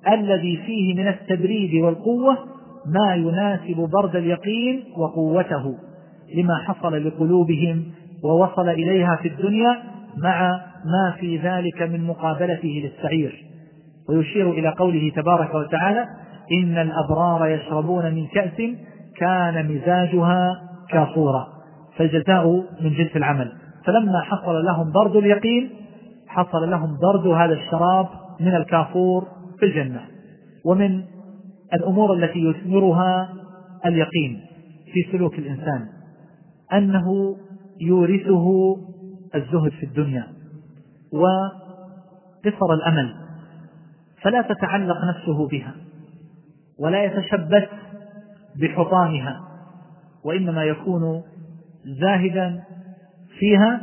الذي فيه من التبريد والقوة ما يناسب برد اليقين وقوته لما حصل لقلوبهم ووصل إليها في الدنيا مع ما في ذلك من مقابلته للسعير. ويشير إلى قوله تبارك وتعالى إن الأبرار يشربون من كأس كان مزاجها كافورا. فالجزاء من جنس العمل. فلما حصل لهم برد اليقين حصل لهم برد هذا الشراب من الكافور في الجنة. ومن الأمور التي يثمرها اليقين في سلوك الإنسان أنه يورثه الزهد في الدنيا وقصر الأمل فلا تتعلق نفسه بها ولا يتشبث بحطامها وإنما يكون زاهدا فيها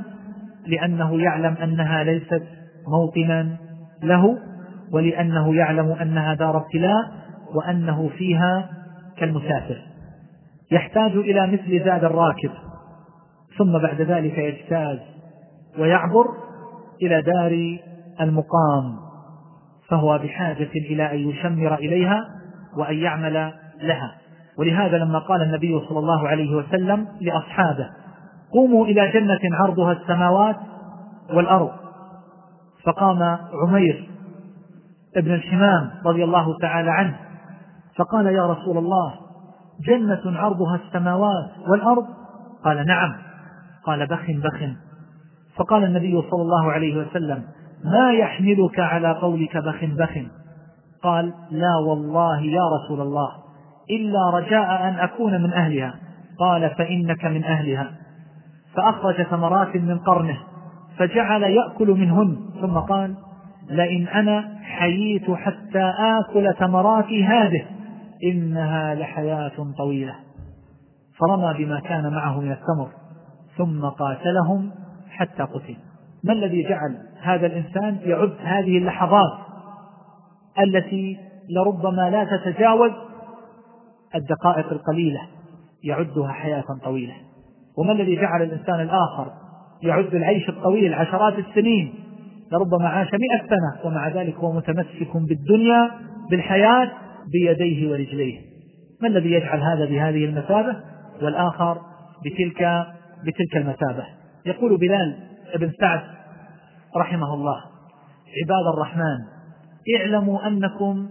لأنه يعلم أنها ليست موطنا له ولأنه يعلم أنها دار ابتلاء وأنه فيها كالمسافر. يحتاج إلى مثل زاد الراكب. ثم بعد ذلك يجتاز ويعبر إلى دار المقام فهو بحاجة إلى أن يشمر إليها وأن يعمل لها. ولهذا لما قال النبي صلى الله عليه وسلم لأصحابه قوموا إلى جنة عرضها السماوات والأرض. فقام عمير ابن الحمام رضي الله تعالى عنه فقال يا رسول الله جنة عرضها السماوات والأرض؟ قال نعم. قال بخ بخ. فقال النبي صلى الله عليه وسلم ما يحملك على قولك بخ بخ؟ قال لا والله يا رسول الله إلا رجاء أن أكون من أهلها. قال فإنك من أهلها. فأخرج ثمرات من قرنه فجعل يأكل منهن. ثم قال لئن أنا حييت حتى آكل ثمرات هذه إنها لحياة طويلة. فرمى بما كان معه من التمر ثم قاتلهم حتى قتل. ما الذي جعل هذا الإنسان يعد هذه اللحظات التي لربما لا تتجاوز الدقائق القليلة يعدها حياة طويلة؟ وما الذي جعل الإنسان الآخر يعد العيش الطويل عشرات السنين لربما عاش مئة سنة ومع ذلك هو متمسك بالدنيا بالحياة بيديه ورجليه؟ ما الذي يجعل هذا بهذه المثابة؟ والآخر بتلك بتلك المثابة. يقول بلال بن سعد رحمه الله عباد الرحمن اعلموا أنكم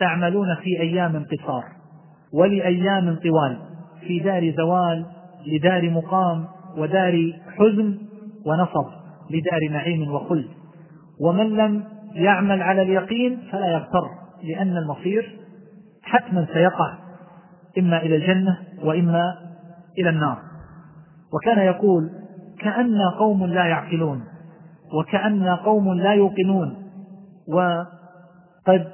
تعملون في أيام قصار ولأيام طوال في دار زوال لدار مقام ودار حزن ونصب لدار نعيم وخلد. ومن لم يعمل على اليقين فلا يغتر لأن المصير حتما سيقع إما إلى الجنة وإما إلى النار. وكان يقول كأن قوم لا يعقلون وكأن قوم لا يوقنون. وقد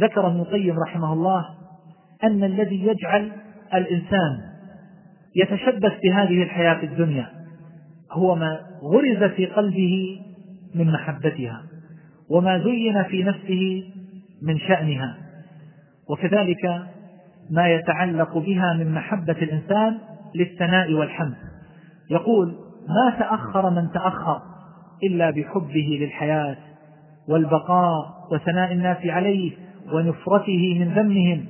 ذكر ابن القيم رحمه الله أن الذي يجعل الإنسان يتشبث بهذه الحياة الدنيا هو ما غرز في قلبه من محبتها وما زين في نفسه من شأنها. وكذلك ما يتعلق بها من محبة الإنسان للثناء والحمد. يقول ما تأخر من تأخر إلا بحبه للحياة والبقاء وثناء الناس عليه ونفرته من ذمهم.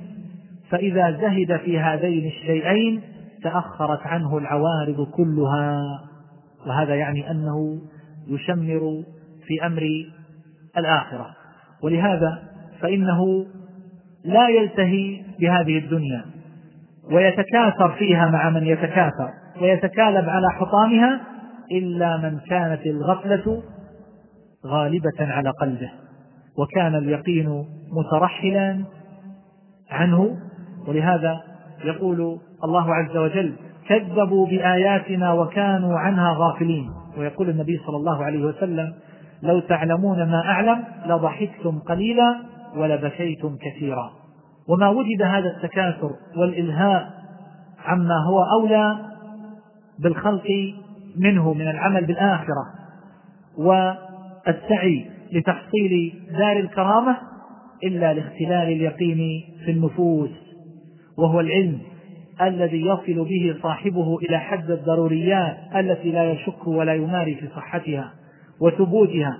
فإذا زهد في هذين الشيئين تأخرت عنه العوارض كلها. وهذا يعني أنه يشمر في أمر الآخرة. ولهذا فإنه لا يلتهي بهذه الدنيا. ويتكاثر فيها مع من يتكاثر ويتكالب على حطامها إلا من كانت الغفلة غالبة على قلبه وكان اليقين مترحلا عنه. ولهذا يقول الله عز وجل كذبوا بآياتنا وكانوا عنها غافلين ويقول النبي صلى الله عليه وسلم لو تعلمون ما أعلم لضحكتم قليلا ولبكيتم كثيرا وما وجد هذا التكاثر والإلهاء عما هو أولى بالخلق منه من العمل بالآخرة والسعي لتحصيل دار الكرامة إلا لاختلال اليقين في النفوس وهو العلم الذي يصل به صاحبه إلى حد الضروريات التي لا يشك ولا يماري في صحتها وثبوتها.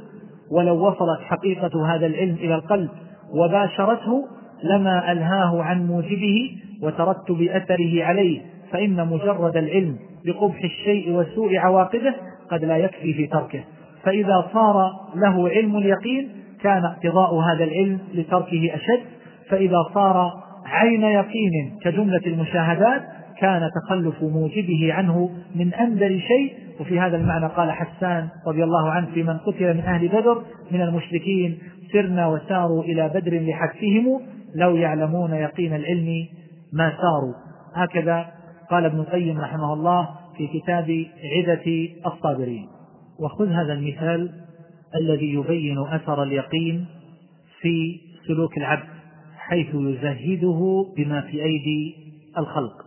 ولو وصلت حقيقة هذا العلم إلى القلب وباشرته لما ألهاه عن موجبه وترتب أثره عليه فإن مجرد العلم بقبح الشيء وسوء عواقبه قد لا يكفي في تركه. فإذا صار له علم اليقين كان اقتضاء هذا العلم لتركه أشد. فإذا صار عين يقين كجملة المشاهدات كان تخلف موجبه عنه من أندر شيء. وفي هذا المعنى قال حسان رضي الله عنه في من قتل من أهل بدر من المشركين سرنا وساروا إلى بدر لحثهم لو يعلمون يقين العلم ما ساروا. هكذا قال ابن القيم رحمه الله في كتاب عدة الصابرين. وخذ هذا المثال الذي يبين أثر اليقين في سلوك العبد حيث يزهده بما في أيدي الخلق.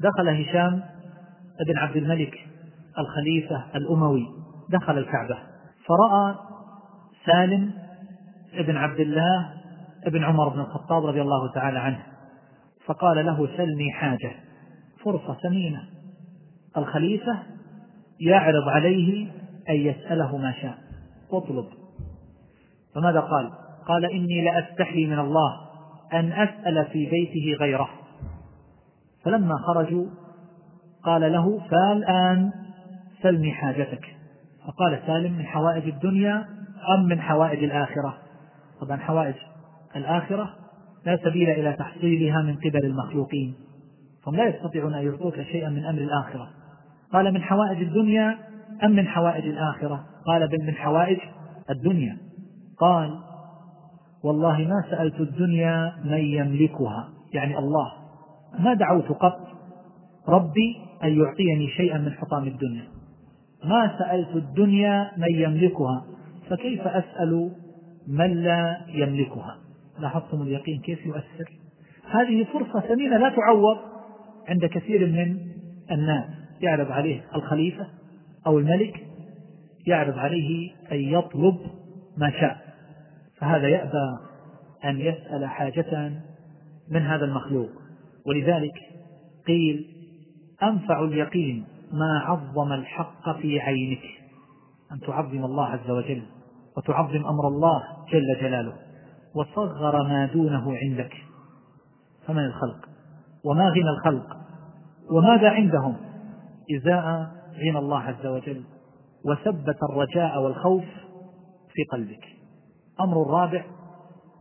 دخل هشام بن عبد الملك الخليفة الأموي دخل الكعبة فرأى سالم بن عبد الله بن عمر بن الخطاب رضي الله تعالى عنه فقال له سلني حاجة فرصة ثمينة الخليفة يعرض عليه أن يسأله ما شاء. اطلب. فماذا قال؟ قال إني لأستحي من الله أن أسأل في بيته غيره. فلما خرجوا قال له فالآن سلني حاجتك. فقال سالم من حوائج الدنيا أم من حوائج الآخرة؟ طبعا حوائج. الآخرة لا سبيل إلى تحصيلها من قبل المخلوقين. فهم لا يستطيعون أن يعطوك شيئا من أمر الآخرة. قال من حوائج الدنيا أم من حوائج الآخرة؟ قال بل من حوائج الدنيا. قال والله ما سألت الدنيا من يملكها. يعني الله. ما دعوت قط ربي أن يعطيني شيئا من حطام الدنيا. ما سألت الدنيا من يملكها. فكيف أسأل من لا يملكها؟ لاحظتم اليقين كيف يؤثر؟ هذه فرصة ثمينة لا تعوض عند كثير من الناس. يعرض عليه الخليفة أو الملك يعرض عليه أن يطلب ما شاء. فهذا يأبى أن يسأل حاجة من هذا المخلوق. ولذلك قيل أنفع اليقين ما عظم الحق في عينك. أن تعظم الله عز وجل وتعظم أمر الله جل جلاله. وصغر ما دونه عندك. فمن الخلق؟ وما غنى الخلق؟ وماذا عندهم؟ إزاء غنى الله عز وجل وثبت الرجاء والخوف في قلبك. أمر الرابع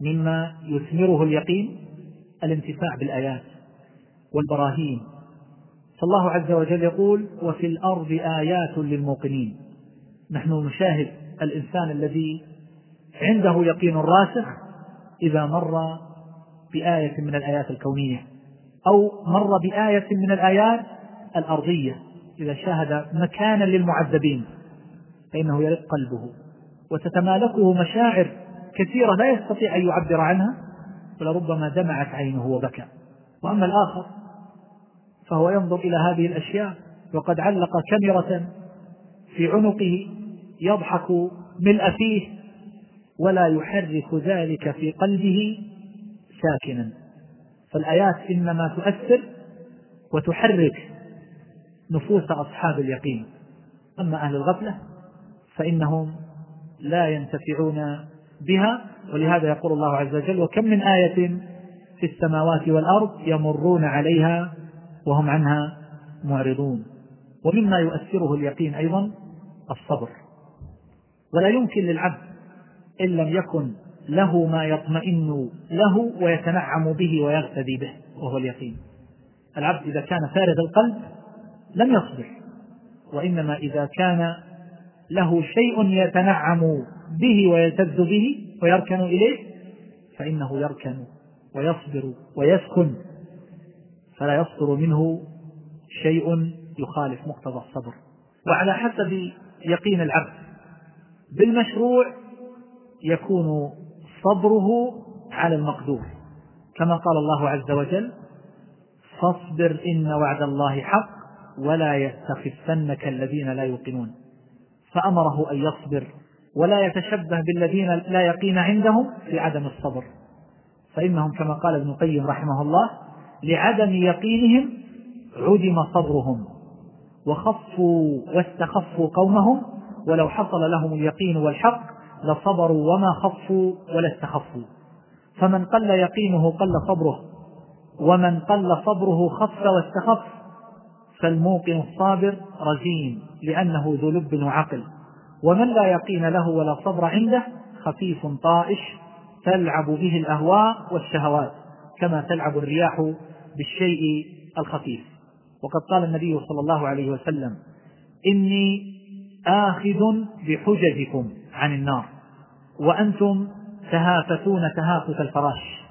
مما يثمره اليقين الانتفاع بالآيات والبراهين. فالله عز وجل يقول وفي الأرض آيات للموقنين. نحن نشاهد الإنسان الذي عنده يقين راسخ إذا مر بآية من الآيات الكونية أو مر بآية من الآيات الأرضية إذا شاهد مكانا للمعذبين فإنه يرق قلبه وتتمالكه مشاعر كثيرة لا يستطيع أن يعبر عنها ولربما دمعت عينه وبكى. وأما الآخر فهو ينظر إلى هذه الأشياء وقد علق كاميرا في عنقه يضحك ملء فيه ولا يحرك ذلك في قلبه ساكنا. فالآيات إنما تؤثر وتحرك نفوس أصحاب اليقين. أما أهل الغفلة فإنهم لا ينتفعون بها ولهذا يقول الله عز وجل وكم من آية في السماوات والأرض يمرون عليها وهم عنها معرضون. ومما يؤثره اليقين أيضا الصبر. ولا يمكن للعبد إن لم يكن له ما يطمئن له ويتنعم به ويغتدي به وهو اليقين. العبد إذا كان فارغ القلب لم يصبر وإنما إذا كان له شيء يتنعم به ويلتذ به ويركن إليه فإنه يركن ويصبر ويسكن فلا يصدر منه شيء يخالف مقتضى الصبر. وعلى حسب يقين العبد بالمشروع يكون صبره على المقدور. كما قال الله عز وجل فاصبر إن وعد الله حق ولا يستخفنك الذين لا يوقنون. فأمره أن يصبر ولا يتشبه بالذين لا يقين عندهم في عدم الصبر. فإنهم كما قال ابن القيم رحمه الله لعدم يقينهم عدم صبرهم وخفوا واستخفوا قومهم ولو حصل لهم اليقين والحق لصبروا وما خفوا ولا استخفوا. فمن قل يقينه قل صبره ومن قل صبره خف واستخف فالموقن الصابر رزين لأنه ذو لب وعقل. ومن لا يقين له ولا صبر عنده خفيف طائش تلعب به الأهواء والشهوات كما تلعب الرياح بالشيء الخفيف. وقد قال النبي صلى الله عليه وسلم إني آخذ بحججكم عن النار. وأنتم تهافتون تهافت الفراش.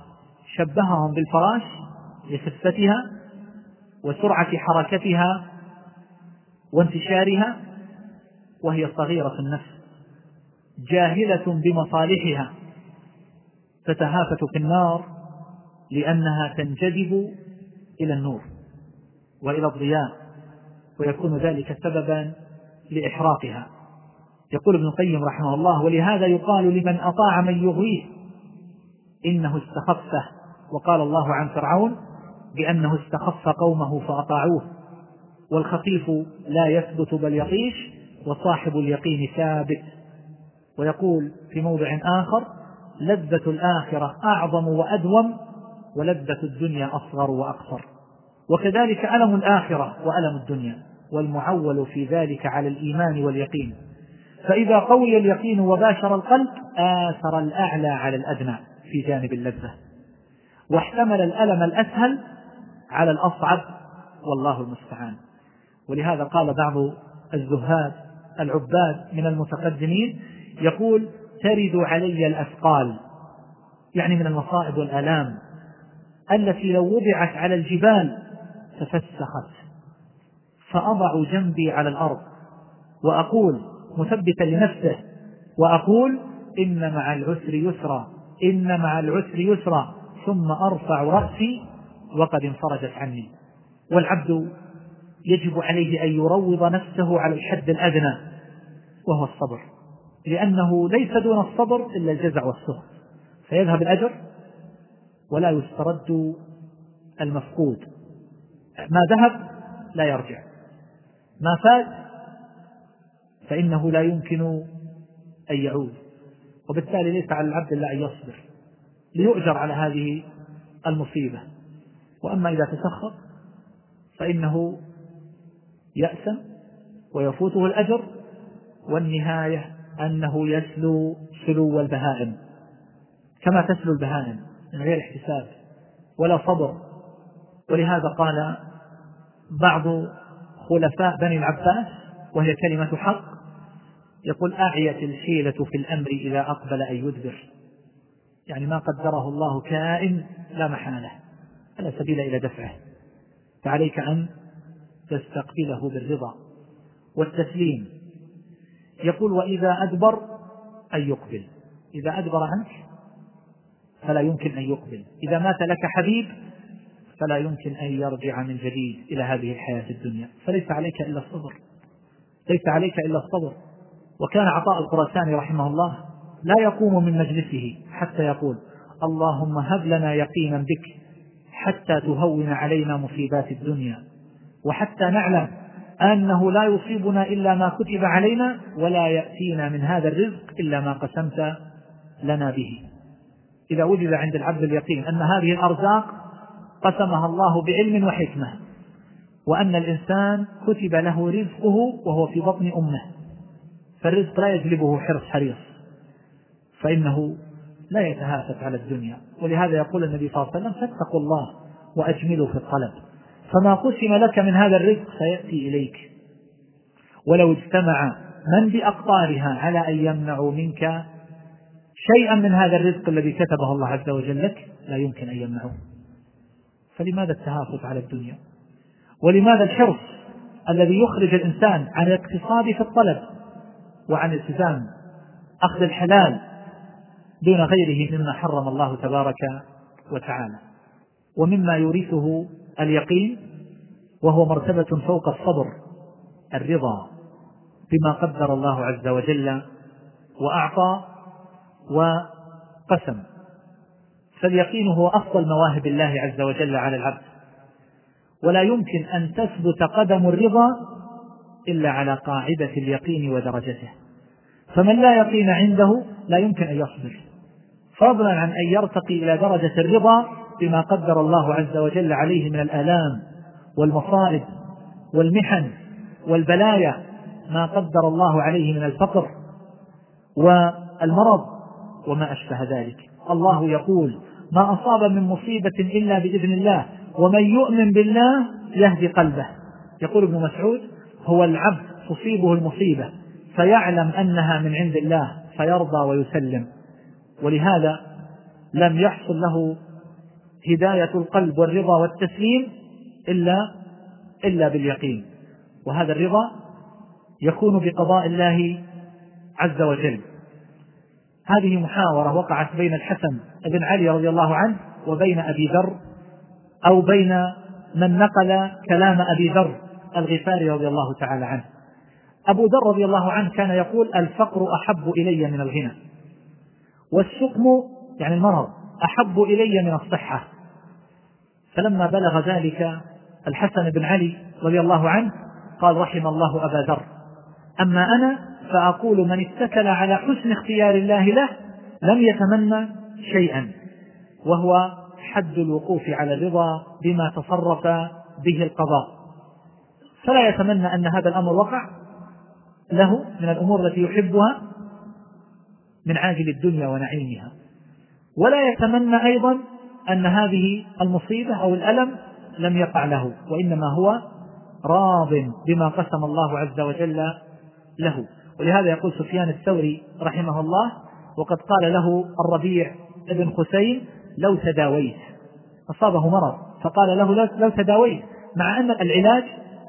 شبههم بالفراش لخفتها وسرعة حركتها وانتشارها وهي صغيرة النفس جاهلة بمصالحها تتهافت في النار لأنها تنجذب إلى النور وإلى الضياء ويكون ذلك سببا لإحراقها. يقول ابن القيم رحمه الله ولهذا يقال لمن أطاع من يغويه إنه استخفه وقال الله عن فرعون بأنه استخف قومه فأطاعوه والخفيف لا يثبت بل يطيش وصاحب اليقين ثابت ويقول في موضع آخر لذة الآخرة أعظم وأدوم ولذة الدنيا أصغر وأقصر وكذلك ألم الآخرة وألم الدنيا والمعول في ذلك على الإيمان واليقين. فإذا قوي اليقين وباشر القلب آثر الأعلى على الأدنى في جانب اللذة. واحتمل الألم الأسهل على الأصعب والله المستعان. ولهذا قال بعض الزهاد العباد من المتقدمين يقول ترد علي الأثقال يعني من المصائب والآلام التي لو وضعت على الجبال تفسخت. فأضع جنبي على الأرض وأقول مثبتا لنفسه وأقول إن مع العسر يسرا إن مع العسر يسرا ثم أرفع رأسي وقد انفرجت عني. والعبد يجب عليه أن يروض نفسه على الحد الأدنى وهو الصبر. لأنه ليس دون الصبر إلا الجزع والسخط فيذهب الأجر ولا يسترد المفقود. ما ذهب لا يرجع. ما فات فإنه لا يمكن أن يعود. وبالتالي ليس على العبد إلا أن يصبر ليؤجر على هذه المصيبة. وأما إذا تسخط فإنه يأسم ويفوته الأجر والنهاية أنه يسلو سلو البهائم. كما تسلو البهائم من غير احتساب ولا صبر. ولهذا قال بعض خلفاء بني العباس وهي كلمة حق يقول أعيت الحيلة في الأمر إذا أقبل أن يدبر. يعني ما قدره الله كائن لا محالة فلا سبيل إلى دفعه. فعليك أن تستقبله بالرضا والتسليم. يقول وإذا أدبر أن يقبل. إذا أدبر عنك فلا يمكن أن يقبل. إذا مات لك حبيب فلا يمكن أن يرجع من جديد إلى هذه الحياة الدنيا. فليس عليك إلا الصبر. ليس عليك إلا الصبر. وكان عطاء الخراساني رحمه الله لا يقوم من مجلسه حتى يقول اللهم هب لنا يقينا بك حتى تهون علينا مصيبات الدنيا وحتى نعلم أنه لا يصيبنا إلا ما كتب علينا ولا يأتينا من هذا الرزق إلا ما قسمت لنا به. إذا وجد عند العبد اليقين أن هذه الأرزاق قسمها الله بعلم وحكمة وأن الإنسان كتب له رزقه وهو في بطن أمه. فالرزق لا يجلبه حرص حريص فإنه لا يتهافت على الدنيا. ولهذا يقول النبي صلى الله عليه وسلم فاتقوا الله وأجملوا في الطلب. فما قسم لك من هذا الرزق سيأتي إليك. ولو اجتمع من بأقطارها على أن يمنعوا منك شيئا من هذا الرزق الذي كتبه الله عز وجل لك لا يمكن أن يمنعوه فلماذا التهافت على الدنيا؟ ولماذا الحرص الذي يخرج الإنسان عن الاقتصاد في الطلب؟ وعن التزام أخذ الحلال دون غيره مما حرم الله تبارك وتعالى. ومما يورثه اليقين وهو مرتبة فوق الصبر الرضا بما قدر الله عز وجل وأعطى وقسم. فاليقين هو أفضل مواهب الله عز وجل على العبد. ولا يمكن أن تثبت قدم الرضا إلا على قاعدة اليقين ودرجته. فمن لا يقين عنده لا يمكن أن يصبر. فضلا عن أن يرتقي إلى درجة الرضا بما قدر الله عز وجل عليه من الآلام والمصائب والمحن والبلايا ما قدر الله عليه من الفقر والمرض وما أشبه ذلك. الله يقول ما أصاب من مصيبة إلا بإذن الله ومن يؤمن بالله يهدي قلبه. يقول ابن مسعود هو العبد تصيبه المصيبة فيعلم أنها من عند الله فيرضى ويسلم. ولهذا لم يحصل له هداية القلب والرضا والتسليم إلا إلا باليقين. وهذا الرضا يكون بقضاء الله عز وجل. هذه محاورة وقعت بين الحسن بن علي رضي الله عنه وبين أبي ذر أو بين من نقل كلام أبي ذر الغفاري رضي الله تعالى عنه. أبو ذر رضي الله عنه كان يقول الفقر أحب إلي من الغنى. والسقم يعني المرض أحب إلي من الصحة. فلما بلغ ذلك الحسن بن علي رضي الله عنه قال رحم الله أبا ذر. أما أنا فأقول من اتكل على حسن اختيار الله له لم يتمنى شيئا وهو حد الوقوف على الرضا بما تصرف به القضاء. فلا يتمنى أن هذا الأمر وقع له من الأمور التي يحبها من عاجل الدنيا ونعيمها. ولا يتمنى أيضا أن هذه المصيبة أو الألم لم يقع له وإنما هو راض بما قسم الله عز وجل له. ولهذا يقول سفيان الثوري رحمه الله وقد قال له الربيع بن حسين لو تداويت أصابه مرض فقال له لو تداويت مع أن العلاج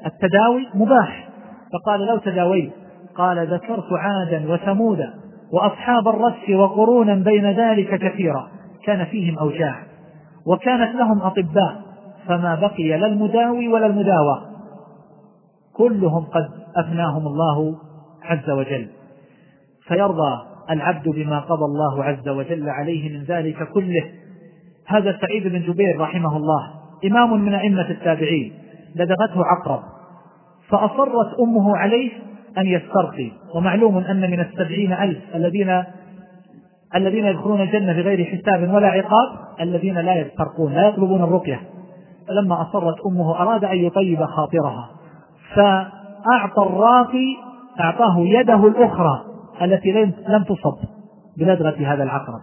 التداوي مباح. فقال لو تداويت قال ذكرت عادا وثمودا وأصحاب الرس وقرونا بين ذلك كثيرا. كان فيهم أوجاع وكانت لهم أطباء فما بقي لا المداوي ولا المداوى. كلهم قد أفناهم الله عز وجل. فيرضى العبد بما قضى الله عز وجل عليه من ذلك كله. هذا سعيد بن جبير رحمه الله إمام من أئمة التابعين لدغته عقرب. فأصرت أمه عليه أن يسترقي ومعلوم أن من السبعين ألف الذين الذين يدخلون الجنة بغير حساب ولا عقاب الذين لا يسترقون لا يطلبون الرقية. فلما أصرت أمه أراد أن يطيب خاطرها. فأعطى الراقي أعطاه يده الأخرى التي لم تصب بلدغة هذا العقرب.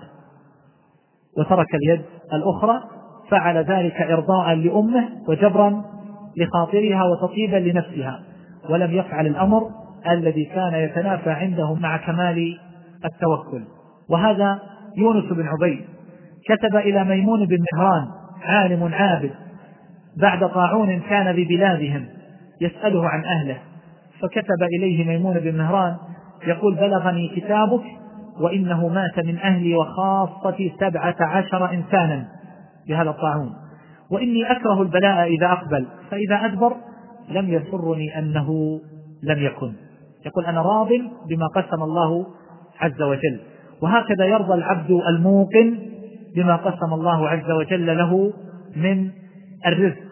وترك اليد الأخرى فعل ذلك إرضاء لأمه وجبرا لخاطرها وتطيبا لنفسها ولم يفعل الأمر الذي كان يتنافى عنده مع كمال التوكل. وهذا يونس بن عبيد كتب إلى ميمون بن مهران عالم عابد بعد طاعون كان ببلادهم يسأله عن أهله. فكتب إليه ميمون بن مهران يقول بلغني كتابك وإنه مات من أهلي وخاصتي سبعة عشر إنسانا. بهذا الطاعون. وإني أكره البلاء إذا أقبل فإذا أدبر لم يسرني أنه لم يكن. يقول أنا راض بما قسم الله عز وجل وهكذا يرضى العبد الموقن بما قسم الله عز وجل له من الرزق.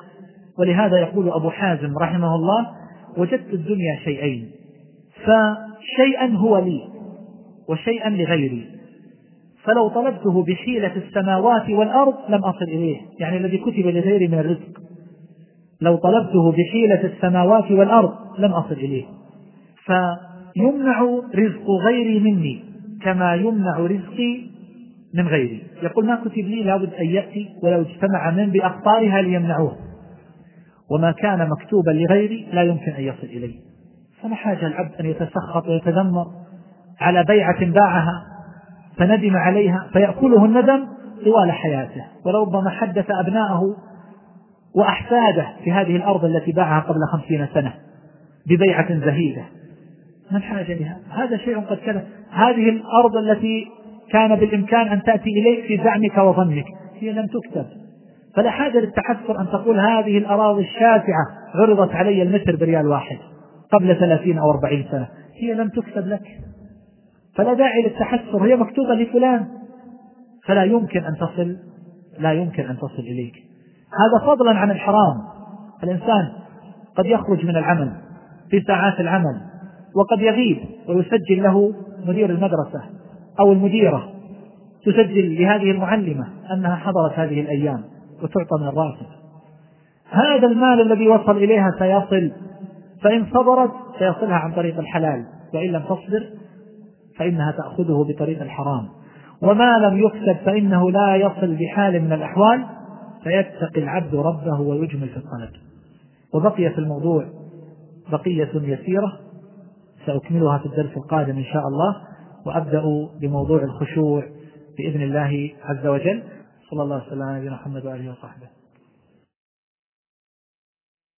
ولهذا يقول أبو حازم رحمه الله وجدت الدنيا شيئين فشيئا هو لي وشيئا لغيري. فلو طلبته بحيلة السماوات والأرض لم أصل إليه يعني الذي كتب لغيري من الرزق. لو طلبته بحيلة السماوات والأرض لم أصل إليه. فيمنع رزق غيري مني كما يمنع رزقي من غيري. يقول ما كتب لي لابد أن يأتي ولو اجتمع من بأقطارها ليمنعوه. وما كان مكتوبا لغيري لا يمكن أن يصل إليه. فلا حاجة العبد أن يتسخط ويتذمر على بيعة باعها فندم عليها فيأكله الندم طوال حياته. وربما حدث أبناءه وأحفاده في هذه الأرض التي باعها قبل خمسين سنة ببيعة زهيدة. ما الحاجة لها؟ هذا شيء قد كان هذه الأرض التي كان بالإمكان أن تأتي إليك في زعمك وظنك هي لم تكتب. فلا حاجة للتحسر أن تقول هذه الأراضي الشاسعة عرضت علي المتر بريال واحد قبل ثلاثين أو أربعين سنة. هي لم تكتب لك. فلا داعي للتحسر هي مكتوبة لفلان. فلا يمكن أن تصل لا يمكن أن تصل إليك. هذا فضلا عن الحرام. الإنسان قد يخرج من العمل في ساعات العمل وقد يغيب ويسجل له مدير المدرسة أو المديرة تسجل لهذه المعلمة أنها حضرت هذه الأيام وتعطى من الراتب هذا المال الذي وصل إليها سيصل فإن صبرت سيصلها عن طريق الحلال وإن لم تصبر فإنها تأخذه بطريق الحرام. وما لم يكسب فإنه لا يصل بحال من الأحوال فيتقي العبد ربه ويجمل في الطلب وبقي في الموضوع بقية يسيرة سأكملها في الدرس القادم إن شاء الله وأبدأ بموضوع الخشوع بإذن الله عز وجل. صلى الله وسلم على نبينا محمد وآله وصحبه.